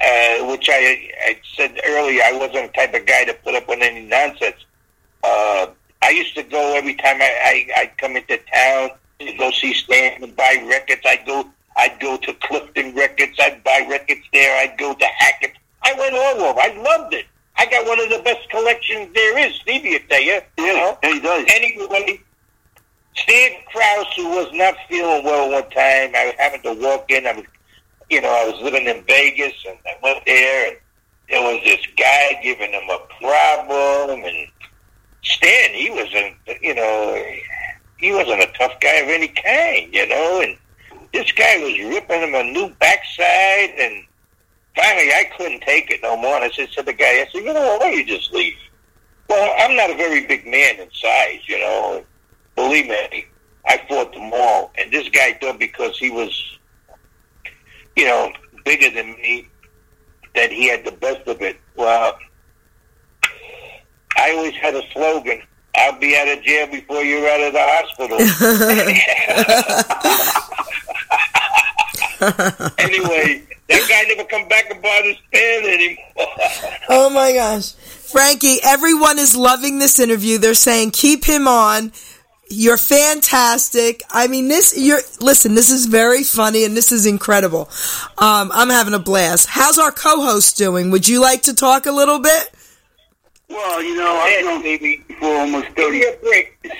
Speaker 3: uh, which I, I said earlier, I wasn't the type of guy to put up with any nonsense. Uh, I used to go every time I, I I'd come into town to go see Stan and buy records. I'd go I'd go to Clifton Records. I'd buy records there. I'd go to Hackett. I went all over. I loved it. I got one of the best collections there is. Stevie will tell you. you know?
Speaker 2: Yeah, he does.
Speaker 3: Anyway, Stan Krause, who was not feeling well one time, I happened to walk in. I was, you know, I was living in Vegas, and I went there, and there was this guy giving him a problem, and Stan, he wasn't, you know, he wasn't a tough guy of any kind, you know, and this guy was ripping him a new backside, and finally I couldn't take it no more, and I said to the guy, I said, you know why don't you just leave? Well, I'm not a very big man in size, you know. Believe me, I fought them all, and this guy thought because he was, you know, bigger than me, that he had the best of it. Well, I always had a slogan: "I'll be out of jail before you're out of the hospital." anyway, that guy never come back about his band anymore.
Speaker 1: Oh my gosh. Frankie, everyone is loving this interview. They're saying keep him on. You're fantastic. I mean, this, you're, listen, this is very funny and this is incredible. Um, I'm having a blast. How's our co-host doing? Would you like to talk a little bit?
Speaker 2: Well, you know, I've
Speaker 3: Hey,
Speaker 2: known
Speaker 3: baby.
Speaker 2: for almost 30
Speaker 3: years.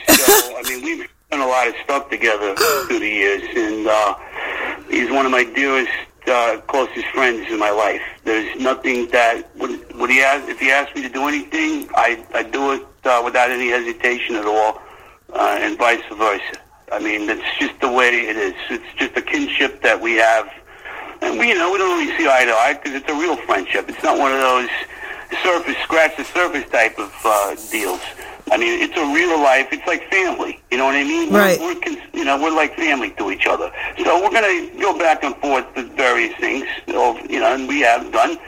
Speaker 2: so, I mean, we've done a lot of stuff together through the years, and uh, he's one of my dearest, uh, closest friends in my life. There's nothing that would, would he ask, if he asked me to do anything, I I do it uh, without any hesitation at all, uh, and vice versa. I mean, that's just the way it is. It's just a kinship that we have, and we, you know, we don't really see eye to eye because it's a real friendship. It's not one of those surface, scratch the surface type of uh, deals. I mean, it's a real life. It's like family. You know what I mean?
Speaker 1: Right.
Speaker 2: We're, we're you know, we're like family to each other. So we're gonna go back and forth with various things. of- You know, and we have done.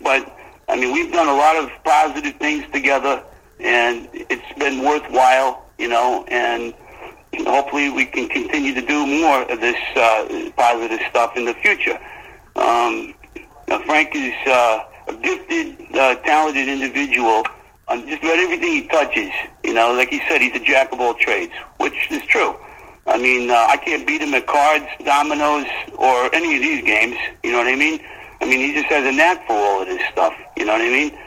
Speaker 2: But I mean, we've done a lot of positive things together, and it's been worthwhile. You know, and hopefully we can continue to do more of this uh, positive stuff in the future. Um, Frank is uh, a gifted, uh, talented individual on just about everything he touches. You know, like he said, he's a jack of all trades, which is true. I mean, uh, I can't beat him at cards, dominoes, or any of these games. You know what I mean? I mean, he just has a knack for all of this stuff. You know what I mean?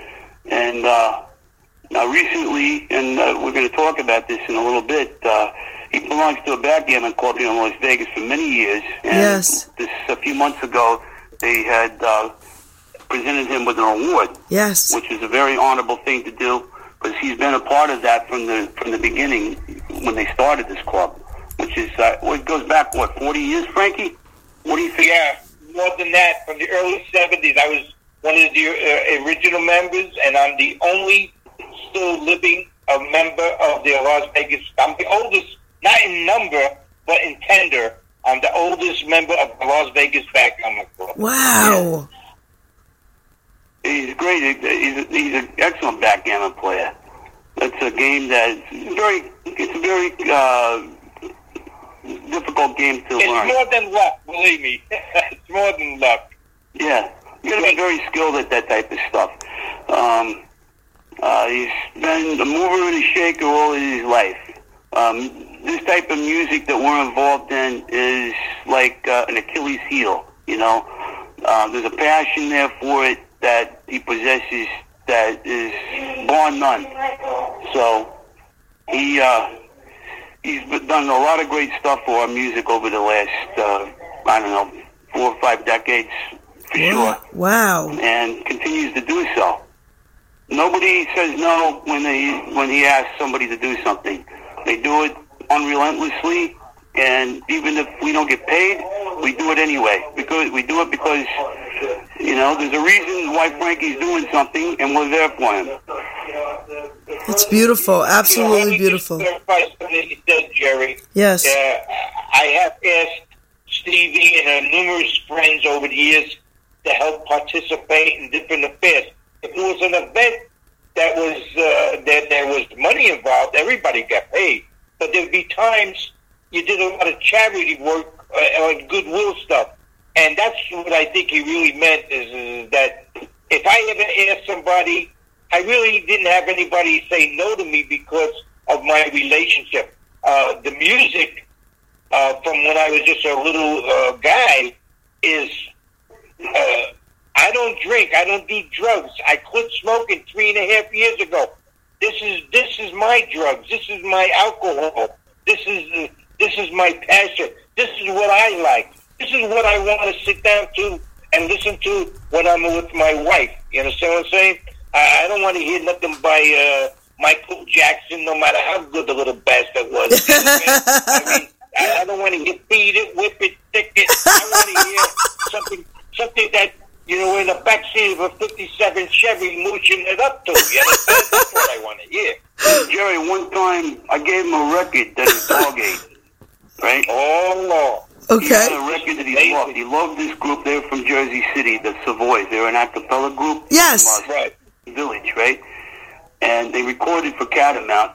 Speaker 2: And uh, now, recently, and uh, we're going to talk about this in a little bit. Uh, he belongs to a backgammon club here in Las Vegas for many years. And
Speaker 1: Yes.
Speaker 2: This a few months ago, they had uh, presented him with an award,
Speaker 1: Yes.
Speaker 2: which is a very honorable thing to do because he's been a part of that from the from the beginning when they started this club, which is uh, what goes back what forty years, Frankie. What do you think?
Speaker 3: Yeah, more than that. From the early '70s, I was one of the uh, original members, and I'm the only still living a member of the Las Vegas. I'm the oldest, not in number, but in tender. I'm the oldest member of the Las Vegas Backgammon Club.
Speaker 1: Wow.
Speaker 2: He's great. He's, a, he's an excellent backgammon player. It's a game that is very. It's a very uh, difficult game to
Speaker 3: It's
Speaker 2: learn.
Speaker 3: more than luck, believe me. it's more than luck.
Speaker 2: Yeah, you got to be very skilled at that type of stuff. Um, uh, he's been a mover and a shaker all his life. Um, this type of music that we're involved in is like uh, an Achilles heel. You know, uh, there's a passion there for it that he possesses that is bar none. So he uh, he's done a lot of great stuff for our music over the last uh, I don't know four or five decades for sure
Speaker 1: Wow.
Speaker 2: and continues to do so. Nobody says no when they when he asks somebody to do something. They do it unrelentlessly, and even if we don't get paid, we do it anyway because we do it because you know there's a reason why Frankie's doing something, and we're there for him.
Speaker 1: It's beautiful.
Speaker 3: You know, let
Speaker 1: Absolutely
Speaker 3: me
Speaker 1: beautiful.
Speaker 3: Just something you said, Geri.
Speaker 1: Yes.
Speaker 3: Uh, I have asked Stevie and her numerous friends over the years to help participate in different affairs. It was an event that was uh, that there was money involved, everybody got paid. But there'd be times you did a lot of charity work uh, on goodwill stuff, and that's what I think he really meant is, is that if I ever asked somebody, I really didn't have anybody say no to me because of my relationship. Uh, the music uh, from when I was just a little uh, guy is uh, I don't drink, I don't do drugs. I quit smoking three and a half years ago. This is this is my drugs. This is my alcohol. This is this is my passion. This is what I like. This is what I want to sit down to and listen to when I'm with my wife. You understand what I'm saying? I, I don't want to hear nothing by uh, Michael Jackson, no matter how good the little bastard was. I mean, I, I don't want to get beat it, whip it, stick it. I want to hear something, something that you know in the backseat of a '57 Chevy, mooching it up to. You understand? That's what I want to hear.
Speaker 2: Geri, one time I gave him a record that his dog ate. Right?
Speaker 3: Oh Lord.
Speaker 2: He had
Speaker 1: Okay.
Speaker 2: a record that he loved. He loved this group. They're from Jersey City, the Savoy. They're an a cappella group.
Speaker 1: Yes.
Speaker 2: From,
Speaker 3: Right.
Speaker 2: Village, right? And they recorded for Catamount.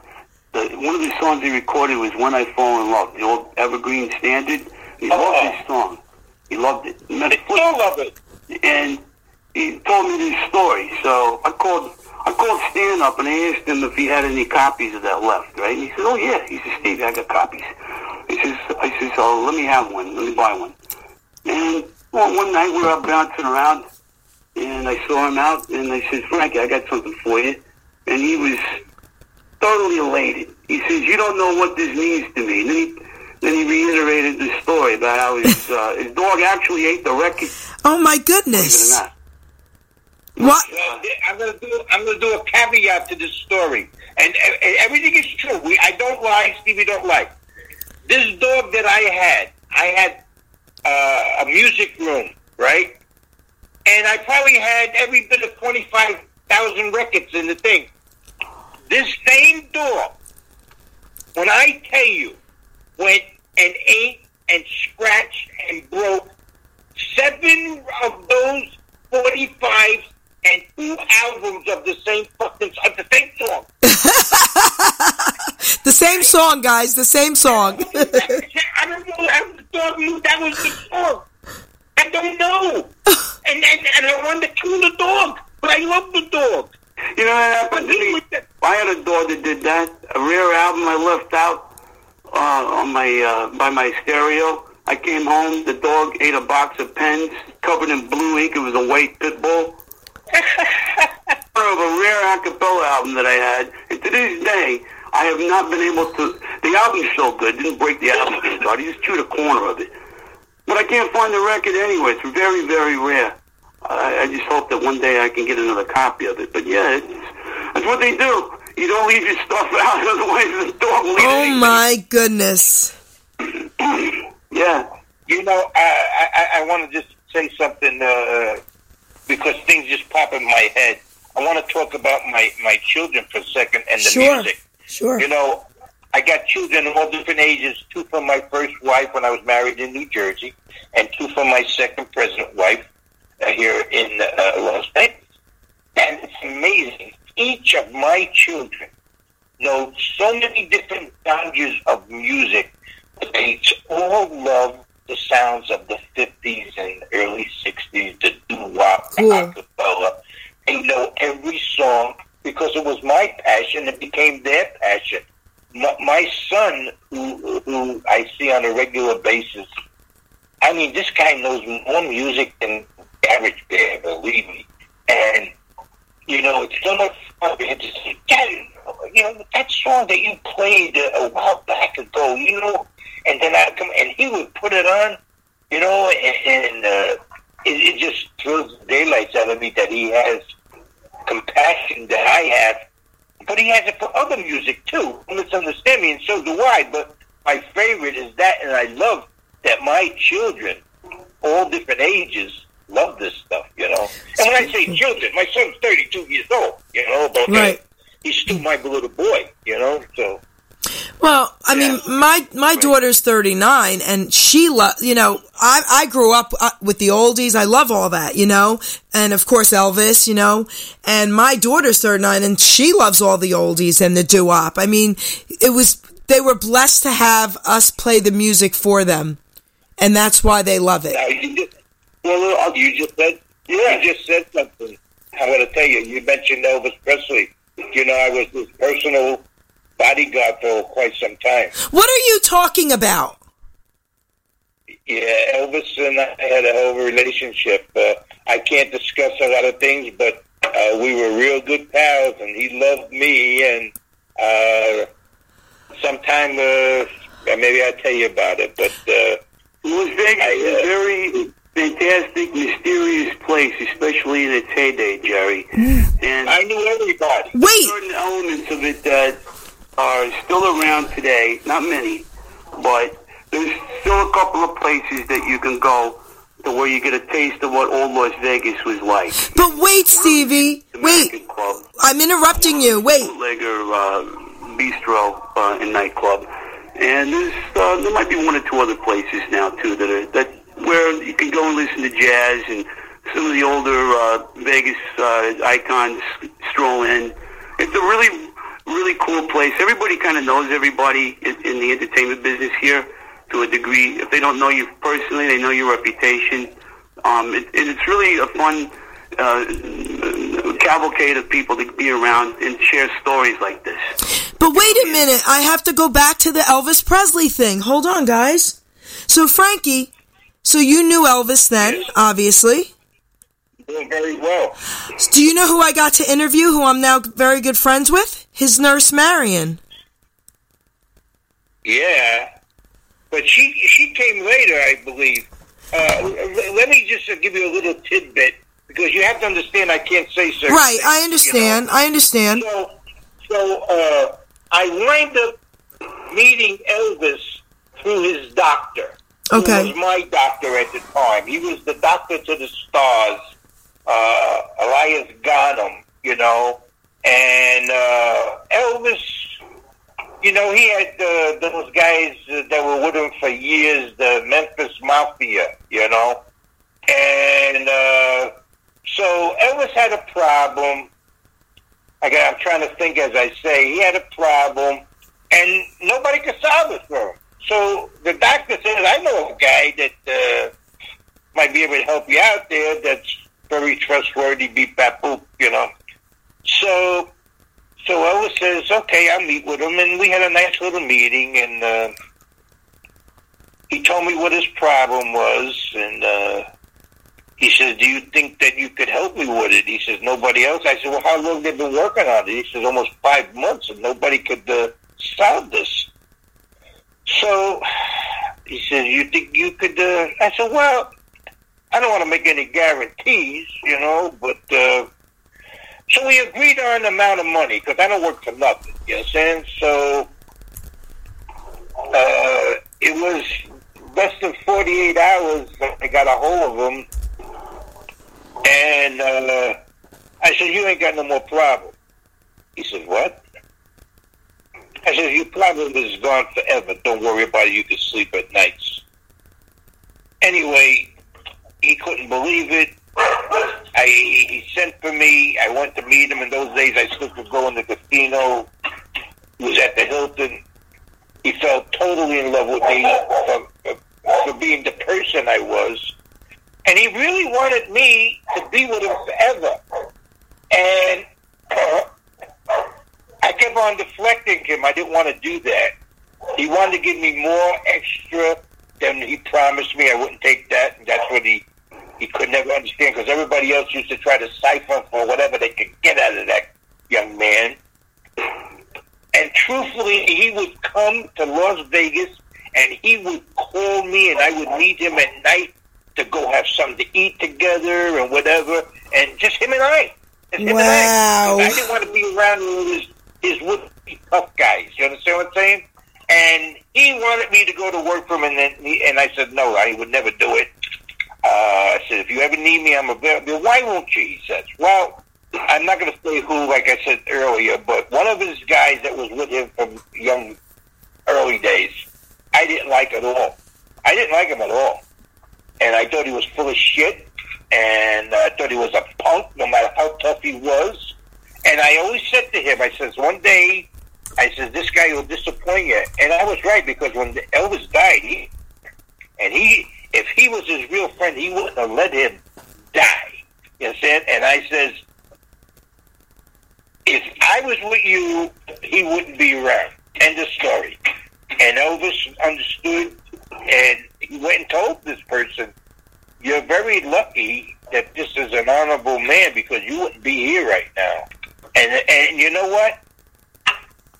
Speaker 2: The, one of the songs they recorded was "When I Fall in Love," the old evergreen standard. He
Speaker 3: Oh.
Speaker 2: loved this song, He loved it. He
Speaker 3: I still love it.
Speaker 2: And he told me this story. So I called I called Stan up and I asked him if he had any copies of that left, right? And he said, Oh yeah. He says, Steve, I got copies. He says I says, Oh, let me have one, let me buy one. And well, one night we were out bouncing around and I saw him out and I said, Frankie, I got something for you and he was totally elated. He says, You don't know what this means to me. And then he then he reiterated the story about how his uh, his dog actually ate the record.
Speaker 1: Oh my
Speaker 2: Believe it or
Speaker 1: goodness! What?
Speaker 3: Well, I'm gonna do. I'm gonna do a caveat to this story, and, and everything is true. We, I don't lie, Stevie. Don't lie. This dog that I had, I had uh, a music room, right? And I probably had every bit of twenty five thousand records in the thing. This same dog, when I tell you, went and ate and scratched and broke seven of those 45s and two albums of the same fucking of the same song.
Speaker 1: The same song, guys. The same song.
Speaker 3: I don't know how the dog knew that was the song. I don't know. And and, and I wanted to kill the dog, but I love the dog.
Speaker 2: You know what happened to me? I had a dog that did that. A rare album I left out uh, on my uh, by my stereo. I came home. The dog ate a box of pens covered in blue ink. It was a white pit bull. of a rare acapella album that I had. And to this day, I have not been able to. The album's so good. Didn't break the album start. He just chewed a corner of it. But I can't find the record anyway. It's very, very rare. I, I just hope that one day I can get another copy of it. But yeah, it's, that's what they do. You don't leave your stuff out, otherwise the dog will
Speaker 1: Oh
Speaker 2: anything.
Speaker 1: my goodness!
Speaker 2: Yeah.
Speaker 3: you know, I I, I want to just say something uh, because things just pop in my head. I want to talk about my my children for a second and the
Speaker 1: Sure.
Speaker 3: music.
Speaker 1: Sure.
Speaker 3: You know, I got children of all different ages. Two from my first wife when I was married in New Jersey, and two from my second present wife uh, here in uh, Las Vegas. And it's amazing. Each of my children know so many different genres of music, but they all love the sounds of the 50s and early 60s, the doo-wop, the
Speaker 1: Cool.
Speaker 3: acapella. They know every song because it was my passion. It became their passion. My, my son, who, who I see on a regular basis, I mean, this guy knows more music than the average bear, believe me. And, you know, it's so much fun to say, Dad, you know, that song that you played a, while back ago, you know, and then I come, and he would put it on, you know, and, and uh, it, it just throws the daylights out of me that he has compassion that I have, but he has it for other music too. Misunderstand me, and so do I. But my favorite is that, and I love that my children, all different ages, love this stuff. You know, and when I say children, my son's thirty-two years old. You know, but
Speaker 1: Right.
Speaker 3: he's still my little boy. You know, so
Speaker 1: Well, I mean, my my daughter's thirty nine, and she lo- You know, I I grew up uh, with the oldies. I love all that, you know, and of course Elvis, you know. And my daughter's thirty nine, and she loves all the oldies and the doo wop. I mean, it was they were blessed to have us play the music for them, and that's why they love it.
Speaker 3: now you just well, you just said you just said something. I'm going to tell you. You mentioned Elvis Presley. You know, I was his personal bodyguard for quite some time.
Speaker 1: What are you talking about?
Speaker 3: Yeah, Elvis and I had a whole relationship. Uh, I can't discuss a lot of things, but uh, we were real good pals, and he loved me. And uh, sometime, uh, maybe I'll tell you about it. But uh,
Speaker 2: Las Vegas
Speaker 3: I, uh,
Speaker 2: a very fantastic, mysterious place, especially in its heyday, Geri. And
Speaker 3: I knew everybody.
Speaker 1: Wait,
Speaker 2: certain elements of it that are still around today. Not many, but there's still a couple of places that you can go to where you get a taste of what old Las Vegas was like.
Speaker 1: but wait, Stevie, wait.
Speaker 2: Club,
Speaker 1: I'm interrupting you. Wait.
Speaker 2: bootlegger uh, bistro uh, and nightclub, and there's uh, there might be one or two other places now too that are that where you can go and listen to jazz and some of the older uh, Vegas uh, icons stroll in. It's a really really cool place. Everybody kind of knows everybody in, in the entertainment business here, to a degree. If they don't know you personally, they know your reputation. Um, it, and it's really a fun uh, cavalcade of people to be around and share stories like this.
Speaker 1: But wait a minute, I have to go back to the Elvis Presley thing. Hold on, guys. So Frankie, so you knew Elvis then, obviously.
Speaker 3: Doing very well.
Speaker 1: Do you know who I got to interview, who I'm now very good friends with? His nurse Marion.
Speaker 3: Yeah, but she she came later, I believe. Uh, l- let me just uh, give you a little tidbit because you have to understand I can't say certain.
Speaker 1: Right,
Speaker 3: things,
Speaker 1: I
Speaker 3: you know?
Speaker 1: understand. I understand.
Speaker 3: So, so uh, I wind up meeting Elvis through his doctor.
Speaker 1: Okay.
Speaker 3: Who was my doctor at the time. He was the doctor to the stars, uh, Elias Ghanem, you know. And uh, Elvis, you know, he had uh, those guys that were with him for years, the Memphis Mafia, you know. And uh, so Elvis had a problem. I'm trying to think as I say. He had a problem, and nobody could solve it for him. So the doctor says, I know a guy that uh, might be able to help you out there that's very trustworthy, beep, bap, boop, you know. So, so Elvis says, okay, I'll meet with him. And we had a nice little meeting, and uh, he told me what his problem was, and uh, he says, "Do you think that you could help me with it?" He says, "Nobody else." I said, "Well, how long they been working on it?" He says, "Almost five months, and nobody could uh, solve this." So he says, "You think you could?" Uh, I said, "Well, I don't want to make any guarantees, you know, but." Uh, so we agreed on an amount of money because I don't work for nothing. You know? So uh, it was less than 48 hours that I got a hold of him. And uh, I said, You ain't got no more problem. He said, What? I said, Your problem is gone forever. Don't worry about it. You can sleep at nights. Anyway, he couldn't believe it. I he sent for me. I went to meet him. In those days, I still could go in the casino. He was at the Hilton. He fell totally in love with me for, for being the person I was, and he really wanted me to be with him forever. And uh, I kept on deflecting him. I didn't want to do that. He wanted to give me more extra than he promised me. I wouldn't take that, and that's what he he could never understand because everybody else used to try to siphon for whatever they could get out of that young man. And truthfully, he would come to Las Vegas and he would call me and I would meet him at night to go have something to eat together and whatever. And just him and I. Just him
Speaker 1: Wow.
Speaker 3: and I. I didn't want to be around his, his would-be tough guys. You understand what I'm saying? And he wanted me to go to work for him, and then he, and I said no, I would never do it. Uh, I said, if you ever need me, I'm available. Why won't you? He says. Well, I'm not going to say who, like I said earlier, but one of his guys that was with him from young, early days, I didn't like at all. I didn't like him at all. And I thought he was full of shit, and I thought he was a punk, no matter how tough he was. And I always said to him, I says, one day, I says, this guy will disappoint you. And I was right, because when Elvis died, he, and he, if he was his real friend, he wouldn't have let him die. You understand? And I says, if I was with you, he wouldn't be around. End of story. And Elvis understood, and he went and told this person, "You're very lucky that this is an honorable man because you wouldn't be here right now." And and you know what?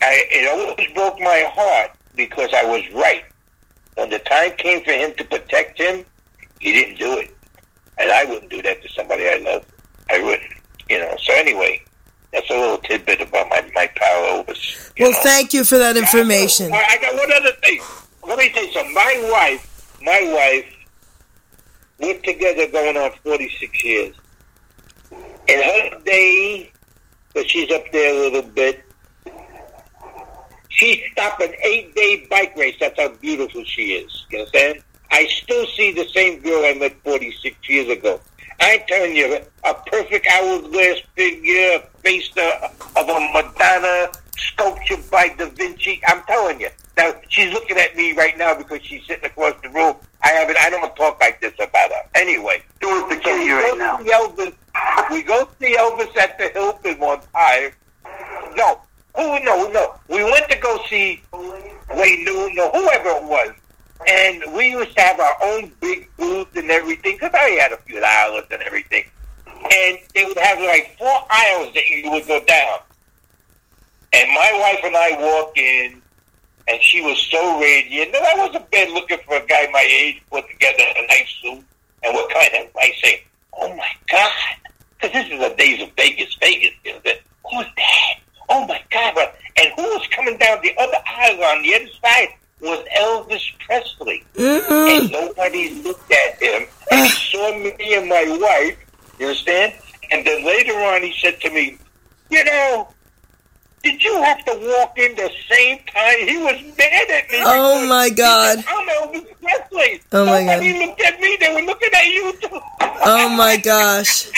Speaker 3: I it always broke my heart because I was right. When the time came for him to protect him, he didn't do it, and I wouldn't do that to somebody I love. I wouldn't, you know. So anyway, that's a little tidbit about my my Elvis. you
Speaker 1: Well,
Speaker 3: know.
Speaker 1: thank you for that information.
Speaker 3: I I got one other thing. Let me tell you something. My wife, my wife, we're together going on 46 years. In her day, but she's up there a little bit, she stopped an eight-day bike race. That's how beautiful she is. You understand? I still see the same girl I met 46 years ago. I'm telling you, a perfect hourglass figure, face of a Madonna, sculptured by Da Vinci. I'm telling you, Now she's looking at me right now because she's sitting across the room. I haven't. I don't talk like this about her. Anyway,
Speaker 2: Doing it
Speaker 3: so we
Speaker 2: you
Speaker 3: go
Speaker 2: now.
Speaker 3: see Elvis. We go see Elvis at the Hilton one time. No, who? No, no. We went to go see Wayne Newton or whoever it was, and we used to have our own big booth and everything because I had a few dollars and everything. And they would have like four aisles that you would go down. And my wife and I walk in, and she was so radiant. And I wasn't bad looking for a guy my age, put together a nice suit. And what kind of, I say, oh my God. Because this is the days of Vegas, Vegas. You know, that, who's that? Oh my God. But- And who was coming down the other aisle on the other side was Elvis Presley. Mm-hmm. And nobody looked at him. And he saw me and my wife, you understand? And then later on he said to me, you know, did you have to walk in the same time? He was mad at me.
Speaker 1: Oh, my God.
Speaker 3: said, I'm Elvis Presley.
Speaker 1: Oh, my God.
Speaker 3: Nobody looked at me. They were looking at you too.
Speaker 1: Oh my gosh.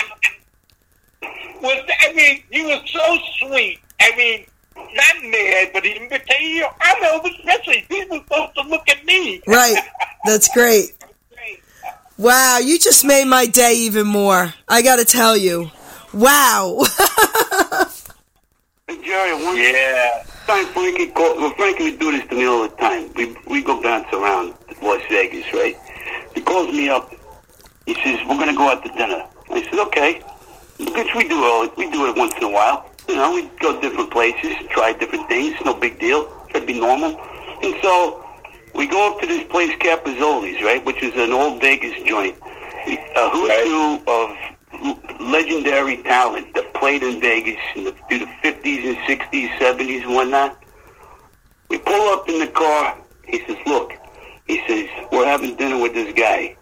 Speaker 3: was I mean, he was so sweet. I mean, not mad, but he would tell you, I'm Elvis Presley. People supposed to look at me.
Speaker 1: Right. That's great. Wow, you just made my day even more. I got to tell you. Wow.
Speaker 2: Hey, Geri, one
Speaker 3: Yeah.
Speaker 2: time Frankie called, well, Frankie would do this to me all the time. We we go bounce around Las Vegas, right? He calls me up. He says, "We're gonna go out to dinner." I said, "Okay," because we do all we do it once in a while. You know, we go different places, try different things. No big deal. That'd be normal. And so we go up to this place, Capozzoli's, right, which is an old Vegas joint. A uh, who's
Speaker 3: Right.
Speaker 2: who of legendary talent that played in Vegas in the, through the 50s and 60s, 70s, and whatnot. We pull up in the car. He says, look, he says, we're having dinner with this guy.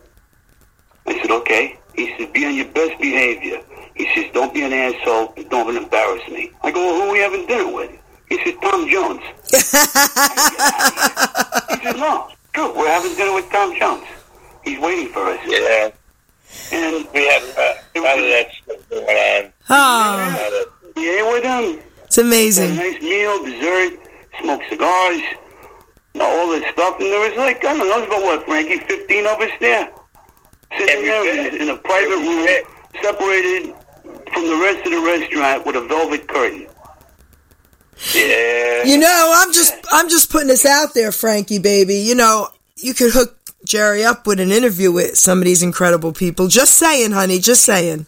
Speaker 2: I said, okay. He says, be on your best behavior. He says, don't be an asshole and don't embarrass me. I go, well, who are we having dinner with? He says, Tom Jones. he says, no, good. We're having dinner with Tom Jones. He's waiting for us.
Speaker 3: Yeah.
Speaker 2: And
Speaker 3: We have uh, a lot of that stuff going on.
Speaker 1: Oh,
Speaker 2: we ate with him.
Speaker 1: it's
Speaker 2: Had a
Speaker 1: amazing.
Speaker 2: nice meal, dessert, smoked cigars, you know, all this stuff. And there was like, I don't know, there was about what, Frankie, 15 of us there? Sitting
Speaker 3: Every
Speaker 2: there
Speaker 3: bit.
Speaker 2: in, in a private
Speaker 3: Every
Speaker 2: room,
Speaker 3: bit.
Speaker 2: separated from the rest of the restaurant with a velvet curtain.
Speaker 3: yeah.
Speaker 1: You know, I'm just I'm just putting this out there, Frankie baby. You know, you could hook Geri up with an interview with some of these incredible people. Just saying, honey, just saying.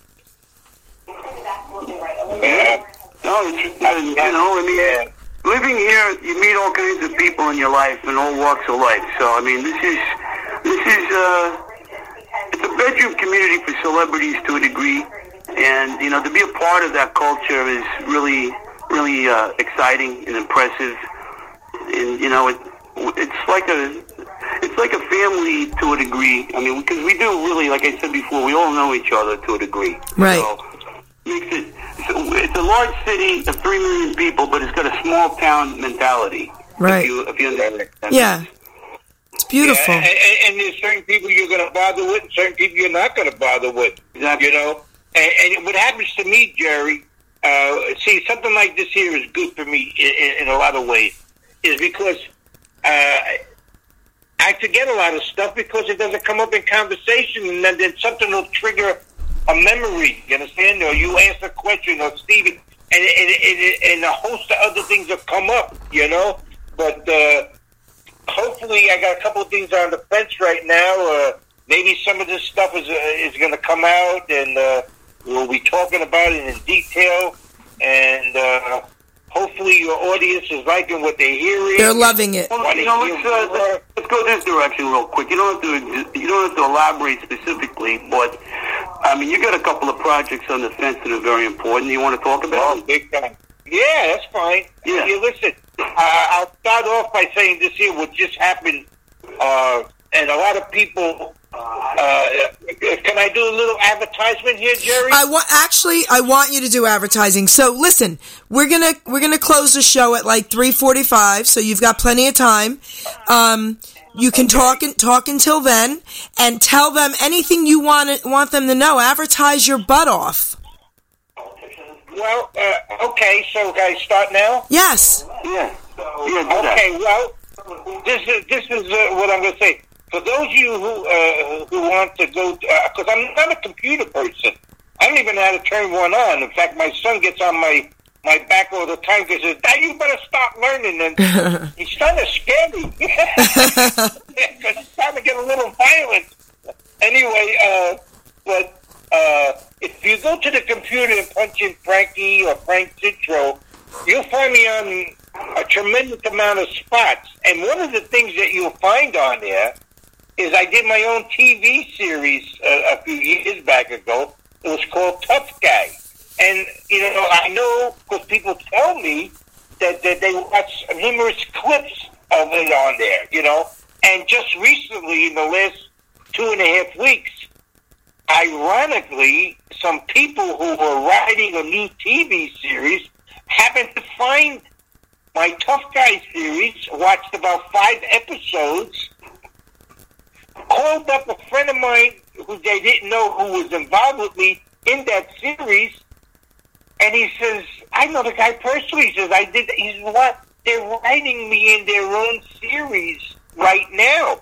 Speaker 2: No, it's, you know, I mean, living here, you meet all kinds of people in your life in all walks of life. So, I mean, this is, this is, uh, it's a bedroom community for celebrities to a degree. And, you know, to be a part of that culture is really, really, uh, exciting and impressive. And, you know, it, it's like a, it's like a family to a degree. I mean, because we do really, like I said before, we all know each other to a degree.
Speaker 1: Right.
Speaker 2: So, makes it, so it's a large city of three million people, but it's got a small town mentality.
Speaker 1: Right.
Speaker 2: If you, if you understand.
Speaker 1: Yeah. It's beautiful.
Speaker 3: And, and, and there's certain people you're going to bother with, and certain people you're not going to bother with.
Speaker 2: Exactly.
Speaker 3: You know, and, and what happens to me, Geri? Uh, see, something like this here is good for me in, in, in a lot of ways, is because uh, I forget a lot of stuff because it doesn't come up in conversation, and then, then something will trigger a memory. You understand? Or you ask a question, or Stevie, and and, and, and a host of other things have come up. You know, but. Uh, hopefully, I got a couple of things on the fence right now. Uh, maybe some of this stuff is uh, is going to come out, and uh, we'll be talking about it in detail. And uh, hopefully, your audience is liking what they're hearing.
Speaker 1: They're loving it.
Speaker 2: Well, you know, let's, uh, let's, let's go this direction real quick. You don't have to you don't have to elaborate specifically, but I mean, you got a couple of projects on the fence that are very important. You want to talk about?
Speaker 3: Oh, big time. Yeah, that's fine.
Speaker 2: Yeah.
Speaker 3: You listen, uh, I'll start off by saying this here, what just happened, uh, and a lot of people, uh, can I do a little advertisement here, Geri?
Speaker 1: I want actually I want you to do advertising. So listen, we're gonna we're gonna close the show at like three forty five, so you've got plenty of time. Um, you can talk and talk until then, and tell them anything you want want them to know. Advertise your butt off.
Speaker 3: well, uh, okay, so guys, start now?
Speaker 1: Yes.
Speaker 2: Yeah. Yeah, do that.
Speaker 3: Okay, well, this is this is uh, what I'm going to say. For those of you who uh, who want to go, because I'm not a computer person. I don't even know how to turn one on. In fact, my son gets on my my back all the time because says, "Dad, you better start learning." And he's kind of scary because he's starting to get a little violent. Anyway, uh, but uh, if you go to the computer and punch in Frankie or Frank Citro, you'll find me on a tremendous amount of spots. And one of the things that you'll find on there is I did my own TV series uh, a few years back ago. It was called Tough Guy. And, you know, I know because people tell me that, that they watch numerous clips of it on there, you know. And just recently, in the last two and a half weeks, ironically, some people who were writing a new TV series happened to find my Tough Guy series, watched about five episodes, called up a friend of mine who they didn't know who was involved with me in that series, and he says, I know the guy personally. He says, I did, he's what? They're writing me in their own series right now.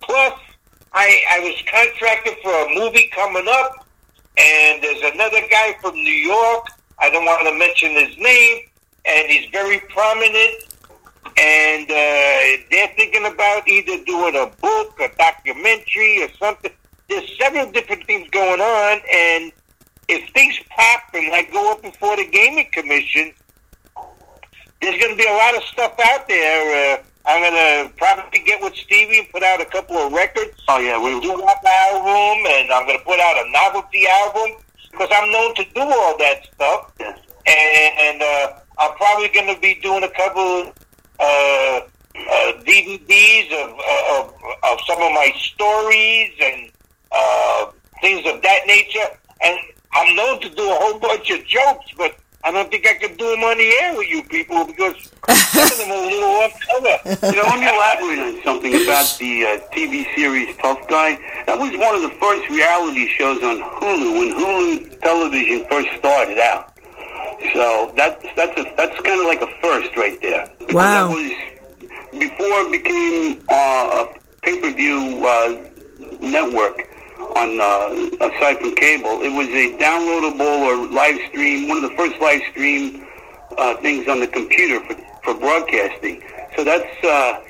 Speaker 3: Plus, I, I was contracted for a movie coming up, and there's another guy from New York. I don't want to mention his name, and he's very prominent. And uh, they're thinking about either doing a book, a documentary, or something. There's several different things going on, and if things pop and I go up before the gaming commission, there's going to be a lot of stuff out there. Uh, I'm going to probably get with Stevie and put out a couple of records.
Speaker 2: Oh yeah, we.
Speaker 3: Do up album, and I'm going to put out a novelty album because I'm known to do all that stuff.
Speaker 2: Yes.
Speaker 3: And uh, I'm probably going to be doing a couple uh, uh, DVDs of, of of some of my stories and uh, things of that nature. And I'm known to do a whole bunch of jokes, but I don't think I can do them on the air with you people because some of them are a little off color.
Speaker 2: You know, let me elaborate on something about the uh, TV series Tough Guy. That was one of the first reality shows on Hulu when Hulu television first started out. So that's that's a, that's kind of like a first right there. Because
Speaker 1: Wow.
Speaker 2: That was before it became uh, a pay-per-view uh, network on uh, aside from cable. It was a downloadable or live stream, one of the first live stream uh, things on the computer for, for broadcasting. So that's uh,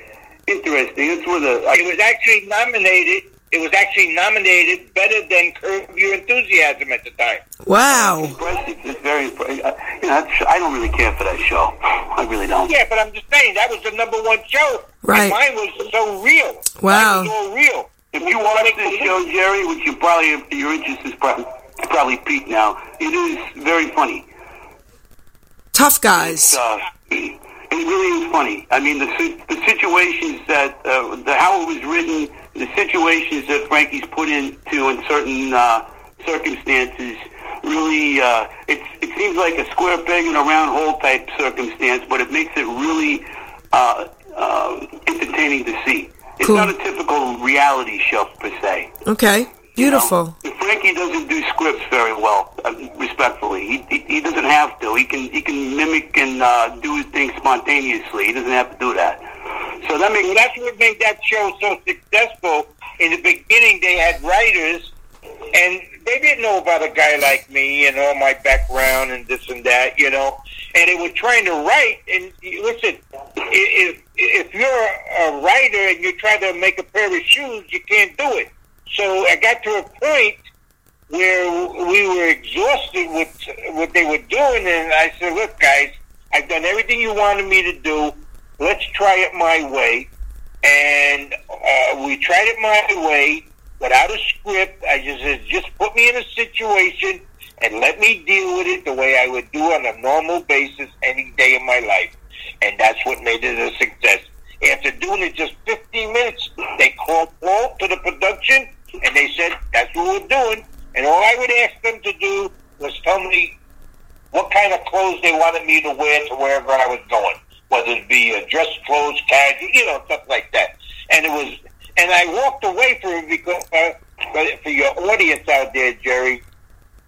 Speaker 2: interesting. That's where the I,
Speaker 3: It was actually nominated. It was actually nominated better than Curb Your Enthusiasm at the time.
Speaker 1: Wow.
Speaker 2: It's very impressive. You know, I don't really care for that show. I really don't.
Speaker 3: Yeah, but I'm just saying that was the number one show.
Speaker 1: Right.
Speaker 3: And mine was so real.
Speaker 1: Wow.
Speaker 3: Mine was all real.
Speaker 2: If you watch this show, Geri, which you probably your interest is probably probably peaked now, it is very funny.
Speaker 1: Tough guys.
Speaker 2: Uh, it really is funny. I mean, the the situations that uh, the how it was written, the situations that Frankie's put into in certain uh, circumstances, really, uh, it it seems like a square peg in a round hole type circumstance, but it makes it really uh, uh, entertaining to see. It's
Speaker 1: Cool.
Speaker 2: not a typical reality show per se.
Speaker 1: Okay. Beautiful.
Speaker 2: You know, Frankie doesn't do scripts very well, uh, respectfully. He, he he doesn't have to. He can he can mimic and uh, do his thing spontaneously. He doesn't have to do that. So that makes
Speaker 3: that's what made that show so successful. In the beginning, they had writers, and they didn't know about a guy like me and all my background and this and that, you know. And they were trying to write. And listen, if if you're a writer and you're trying to make a pair of shoes, you can't do it. So I got to a point where we were exhausted with what they were doing, and I said, "Look, guys, I've done everything you wanted me to do. Let's try it my way." And uh, we tried it my way without a script. I just said, "Just put me in a situation and let me deal with it the way I would do on a normal basis any day of my life." And that's what made it a success. After doing it just 15 minutes, they called Paul to the production and they said, that's what we're doing. And all I would ask them to do was tell me what kind of clothes they wanted me to wear to wherever I was going, whether it be uh, dress clothes, casual, you know, stuff like that. And it was, and I walked away from it because, uh, for your audience out there, Geri,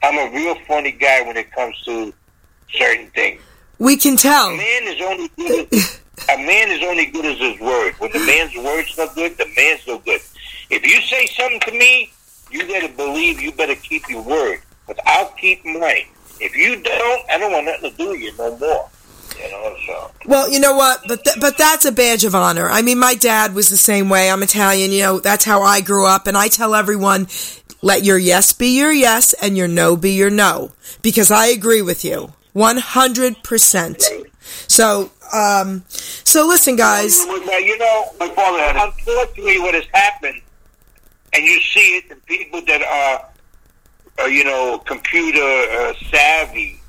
Speaker 3: I'm a real funny guy when it comes to certain things.
Speaker 1: We can tell.
Speaker 3: A Man is only good. a man is only good as his word. When the man's word's no good, the man's no good. If you say something to me, you better believe you better keep your word. But I'll keep mine. If you don't, I don't want nothing to do with you no more.
Speaker 1: Well, you know what? But th- but that's a badge of honor. I mean, my dad was the same way. I'm Italian. You know, that's how I grew up, and I tell everyone, let your yes be your yes and your no be your no, because I agree with you, 100 percent. So, um, so listen, guys.
Speaker 3: You know,
Speaker 2: My father
Speaker 3: unfortunately, what has happened, and you see it in people that are, are you know, computer uh, savvy,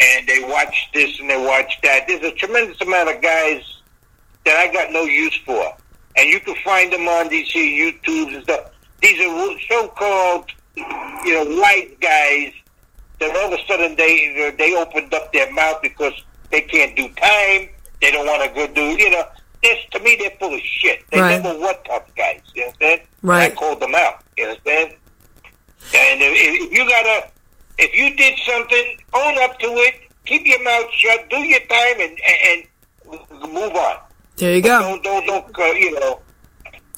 Speaker 3: and they watch this and they watch that. There's a tremendous amount of guys that I got no use for, and you can find them on these here YouTubes and stuff. These are so-called, you know, white guys that all of a sudden they they opened up their mouth because they can't do time. They don't want to go do, you know. This to me, they're full of shit. They
Speaker 1: Right.
Speaker 3: never were tough guys. You understand?
Speaker 1: Right.
Speaker 3: I called them out. You understand? And if, if you gotta, if you did something, own up to it. Keep your mouth shut. Do your time and and, and move on.
Speaker 1: There you go.
Speaker 3: Don't don't don't. Uh, you know,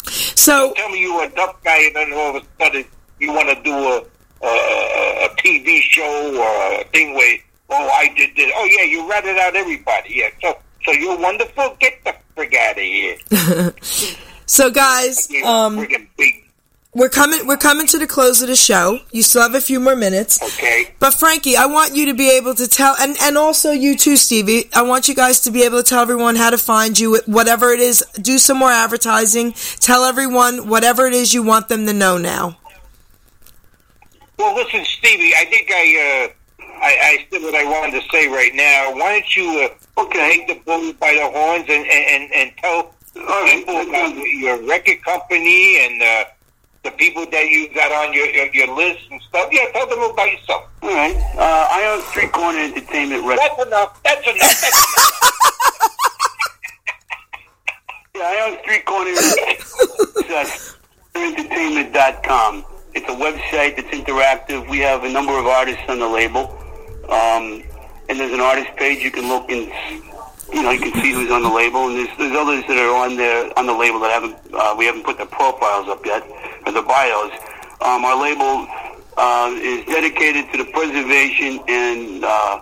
Speaker 1: So,
Speaker 3: tell me you're a tough guy and then all of a sudden you want to do a, a, a TV show or a thing where, oh, I did this. Oh, yeah, you ratted out everybody. Yeah, so so you're wonderful. Get the frig out of here.
Speaker 1: so guys, um,
Speaker 3: friggin' big.
Speaker 1: We're coming, we're coming to the close of the show. You still have a few more minutes.
Speaker 3: Okay.
Speaker 1: But Frankie, I want you to be able to tell, and, and also you too, Stevie. I want you guys to be able to tell everyone how to find you, whatever it is. Do some more advertising. Tell everyone whatever it is you want them to know now.
Speaker 3: Well, listen, Stevie. I think I uh, I, I said what I wanted to say right now. Why don't you uh, okay take the bull by the horns and and, and, and tell people about your record company and uh, the people that you got on your, your your list and stuff. Yeah, tell them about yourself.
Speaker 2: All right. Uh, I own Street Corner Entertainment Records.
Speaker 3: That's enough. That's enough. That's enough.
Speaker 2: Yeah, I own Street Corner It's, uh, entertainment.com. It's a website that's interactive. We have a number of artists on the label. Um, and there's an artist page you can look and, you know, you can see who's on the label. And there's, there's others that are on there, on the label that haven't, uh, we haven't put their profiles up yet, or the bios. Um, our label, uh, is dedicated to the preservation and, uh,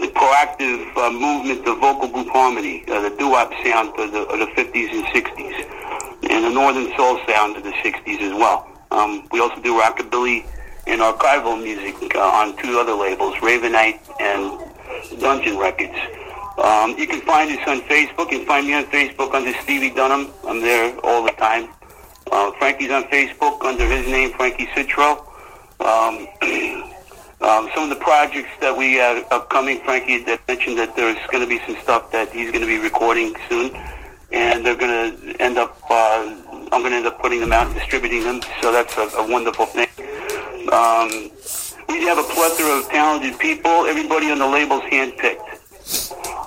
Speaker 2: the proactive uh, movement of vocal group harmony, uh, the doo-wop sound of the, of the 50s and 60s, and the northern soul sound of the 60s as well. Um, we also do rockabilly and archival music uh, on two other labels, Ravenite and Dungeon Records. Um, you can find us on Facebook. You can find me on Facebook under Stevie Dunham. I'm there all the time. Uh, Frankie's on Facebook under his name, Frankie Citro. Um, um, some of the projects that we have upcoming, Frankie that mentioned that there's going to be some stuff that he's going to be recording soon, and they're going to end up. Uh, I'm going to end up putting them out and distributing them, so that's a, a wonderful thing. Um, we have a plethora of talented people. Everybody on the label's handpicked.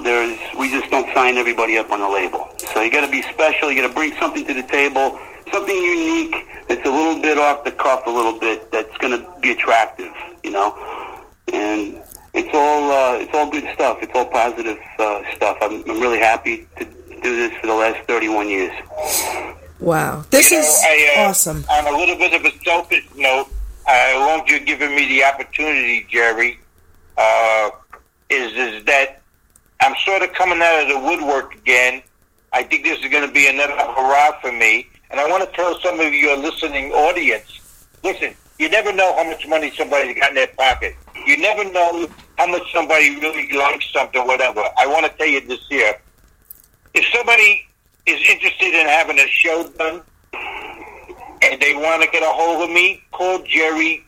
Speaker 2: There's, we just don't sign everybody up on the label. So you got to be special. You got to bring something to the table, something unique that's a little bit off the cuff, a little bit that's going to be attractive. You know, and it's all uh, it's all good stuff. It's all positive uh, stuff. I'm, I'm really happy to do this for the last 31 years.
Speaker 1: Wow, this
Speaker 3: You know,
Speaker 1: is
Speaker 3: I, uh,
Speaker 1: awesome.
Speaker 3: On a little bit of a selfish note, uh, as long as you're giving me the opportunity, Geri, uh, is is that I'm sort of coming out of the woodwork again. I think this is going to be another hurrah for me, and I want to tell some of your listening audience: listen, you never know how much money somebody's got in their pocket. You never know how much somebody really likes something, whatever. I want to tell you this here: if somebody is interested in having a show done and they want to get a hold of me, call Geri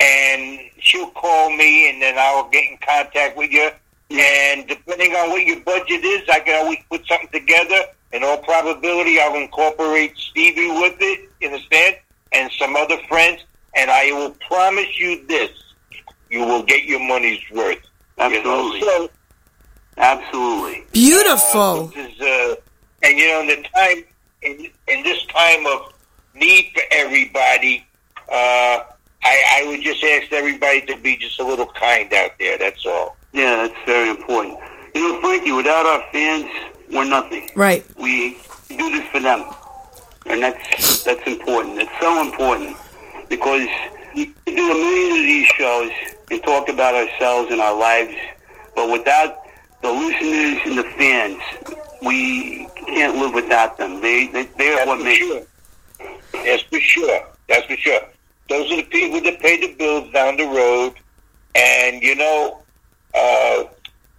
Speaker 3: and she'll call me and then I'll get in contact with you. And depending on what your budget is, I can always put something together. In all probability, I'll incorporate Stevie with it, you understand? And some other friends. And I will promise you this. You will get your money's worth. You know?
Speaker 2: Absolutely.
Speaker 3: So.
Speaker 2: Absolutely.
Speaker 1: Beautiful.
Speaker 3: this is, uh, and you know, in the time, in, in this time of need for everybody, uh, I, I would just ask everybody to be just a little kind out there. That's all.
Speaker 2: Yeah, that's very important. You know, Frankie, without our fans, we're nothing.
Speaker 1: Right.
Speaker 2: We do this for them, and that's that's important. It's so important because we do a million of these shows and talk about ourselves and our lives, but without the listeners and the fans, we can't live without them. They they they're
Speaker 3: That's
Speaker 2: what makes.
Speaker 3: sure. That's for sure. That's for sure. Those are the people that pay the bills down the road. And you know, uh,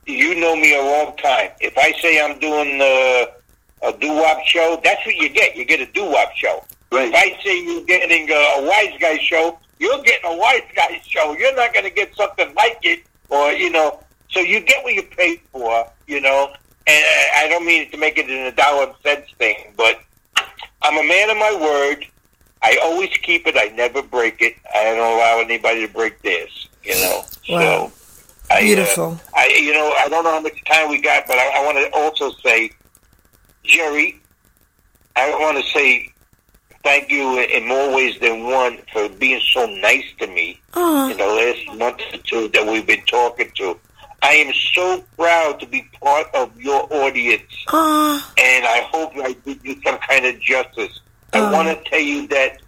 Speaker 3: you know me a long time. If I say I'm doing uh, a doo wop show, that's what you get. You get a doo wop show.
Speaker 2: Right.
Speaker 3: If I say you're getting a, a wise guy show, you're getting a wise guy show. You're not going to get something like it, or you know. So you get what you pay for, you know. And I don't mean to make it in a dollar and cents thing, but I'm a man of my word. I always keep it. I never break it. I don't allow anybody to break theirs. You know.
Speaker 1: Wow.
Speaker 3: So. I, uh,
Speaker 1: Beautiful.
Speaker 3: I, you know, I don't know how much time we got, but I, I want to also say, Geri, I want to say thank you in more ways than one for being so nice to me
Speaker 1: Aw.
Speaker 3: in the last month or two that we've been talking to. I am so proud to be part of your audience,
Speaker 1: Aw.
Speaker 3: and I hope I did you some kind of justice. I
Speaker 1: Oh.
Speaker 3: want to tell you that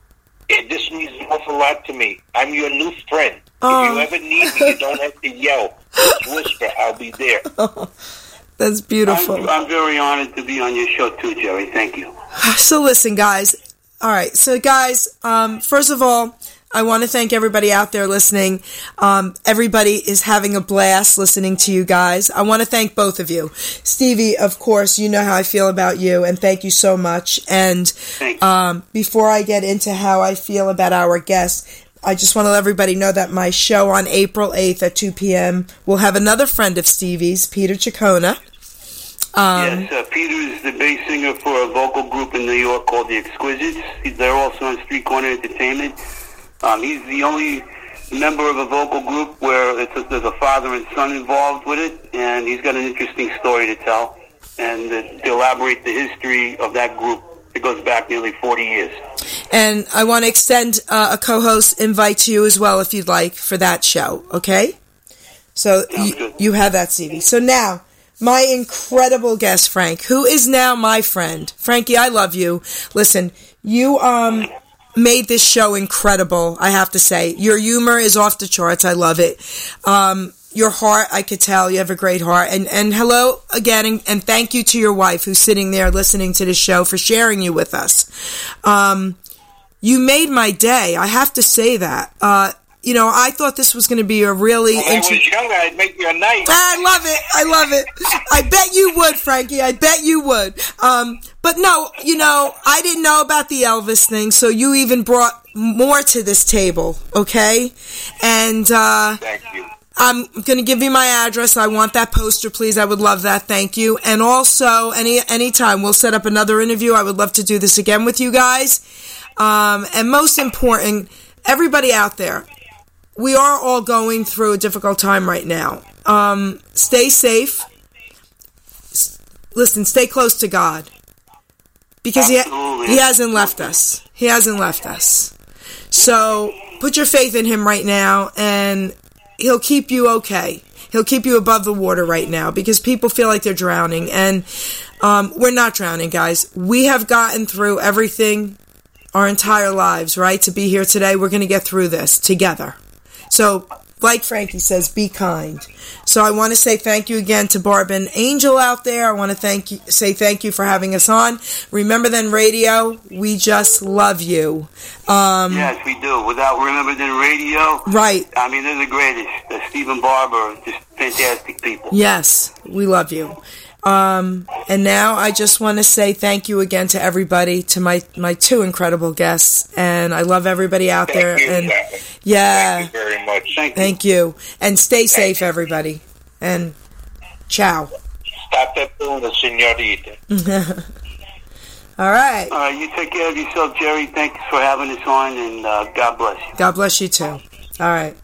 Speaker 3: it, this means an awful lot to me. I'm your new friend.
Speaker 1: Oh.
Speaker 3: If you ever need me, you don't have to yell. Just whisper. I'll be there.
Speaker 1: That's beautiful.
Speaker 2: I'm, I'm very honored to be on your show too, Geri. Thank you.
Speaker 1: So listen, guys. All right. So, guys, um, first of all, I want to thank everybody out there listening. Um, everybody is having a blast listening to you guys. I want to thank both of you. Stevie, of course, you know how I feel about you, and thank you so much. And um, before I get into how I feel about our guests, I just want to let everybody know that my show on April 8th at 2 p.m. will have another friend of Stevie's, Peter Chacona. Um,
Speaker 2: yes, uh, Peter is the bass singer for a vocal group in New York called the Exquisites. They're also on Street Corner Entertainment. Um, he's the only member of a vocal group where it's a, there's a father and son involved with it, and he's got an interesting story to tell and uh, to elaborate the history of that group. It goes back nearly 40 years.
Speaker 1: And I want to extend uh, a co-host invite to you as well if you'd like for that show. Okay, so you, you have that, Stevie. So now, my incredible guest, Frank, who is now my friend. Frankie, I love you. Listen, you um made this show incredible. I have to say, your humor is off the charts. I love it. Um, your heart, I could tell you have a great heart. And and hello again, and, and thank you to your wife who's sitting there listening to the show for sharing you with us. Um, you made my day. I have to say that. Uh, you know, I thought this was going to be a really
Speaker 3: When I was younger, I'd make you a night.
Speaker 1: I love it. I love it. I bet you would, Frankie. I bet you would. Um, but no, you know, I didn't know about the Elvis thing, so you even brought more to this table, okay? And uh,
Speaker 3: Thank you.
Speaker 1: I'm going to give you my address. I want that poster, please. I would love that. Thank you. And also, any anytime we'll set up another interview. I would love to do this again with you guys. Um, and most important, everybody out there, we are all going through a difficult time right now. Um, stay safe. S- Listen, stay close to God because he, he hasn't left us. He hasn't left us. So put your faith in him right now, and he'll keep you okay. He'll keep you above the water right now because people feel like they're drowning, and um, we're not drowning, guys. We have gotten through everything our entire lives, right? To be here today, we're going to get through this together. So, like Frankie says, be kind. So I want to say thank you again to Barb and Angel out there. I want to thank you, say thank you for having us on. Remember then radio, we just love you. Um,
Speaker 2: Yes, we do. Without Remember Then Radio,
Speaker 1: Right.
Speaker 2: I mean, they're the greatest. Uh, Stephen Barber, just fantastic people.
Speaker 1: Yes, we love you. Um, and now I just want to say thank you again to everybody, to my, my two incredible guests. And I love everybody out
Speaker 3: Thank
Speaker 1: there.
Speaker 3: you,
Speaker 1: And yeah.
Speaker 3: Thank you very much.
Speaker 2: Thank you.
Speaker 1: Thank you. And stay safe, everybody. And ciao.
Speaker 3: Stop that doing, senorita.
Speaker 1: All right.
Speaker 2: All right, you take care of yourself, Geri. Thanks for having us on, and uh, God bless you.
Speaker 1: God bless you too. All right.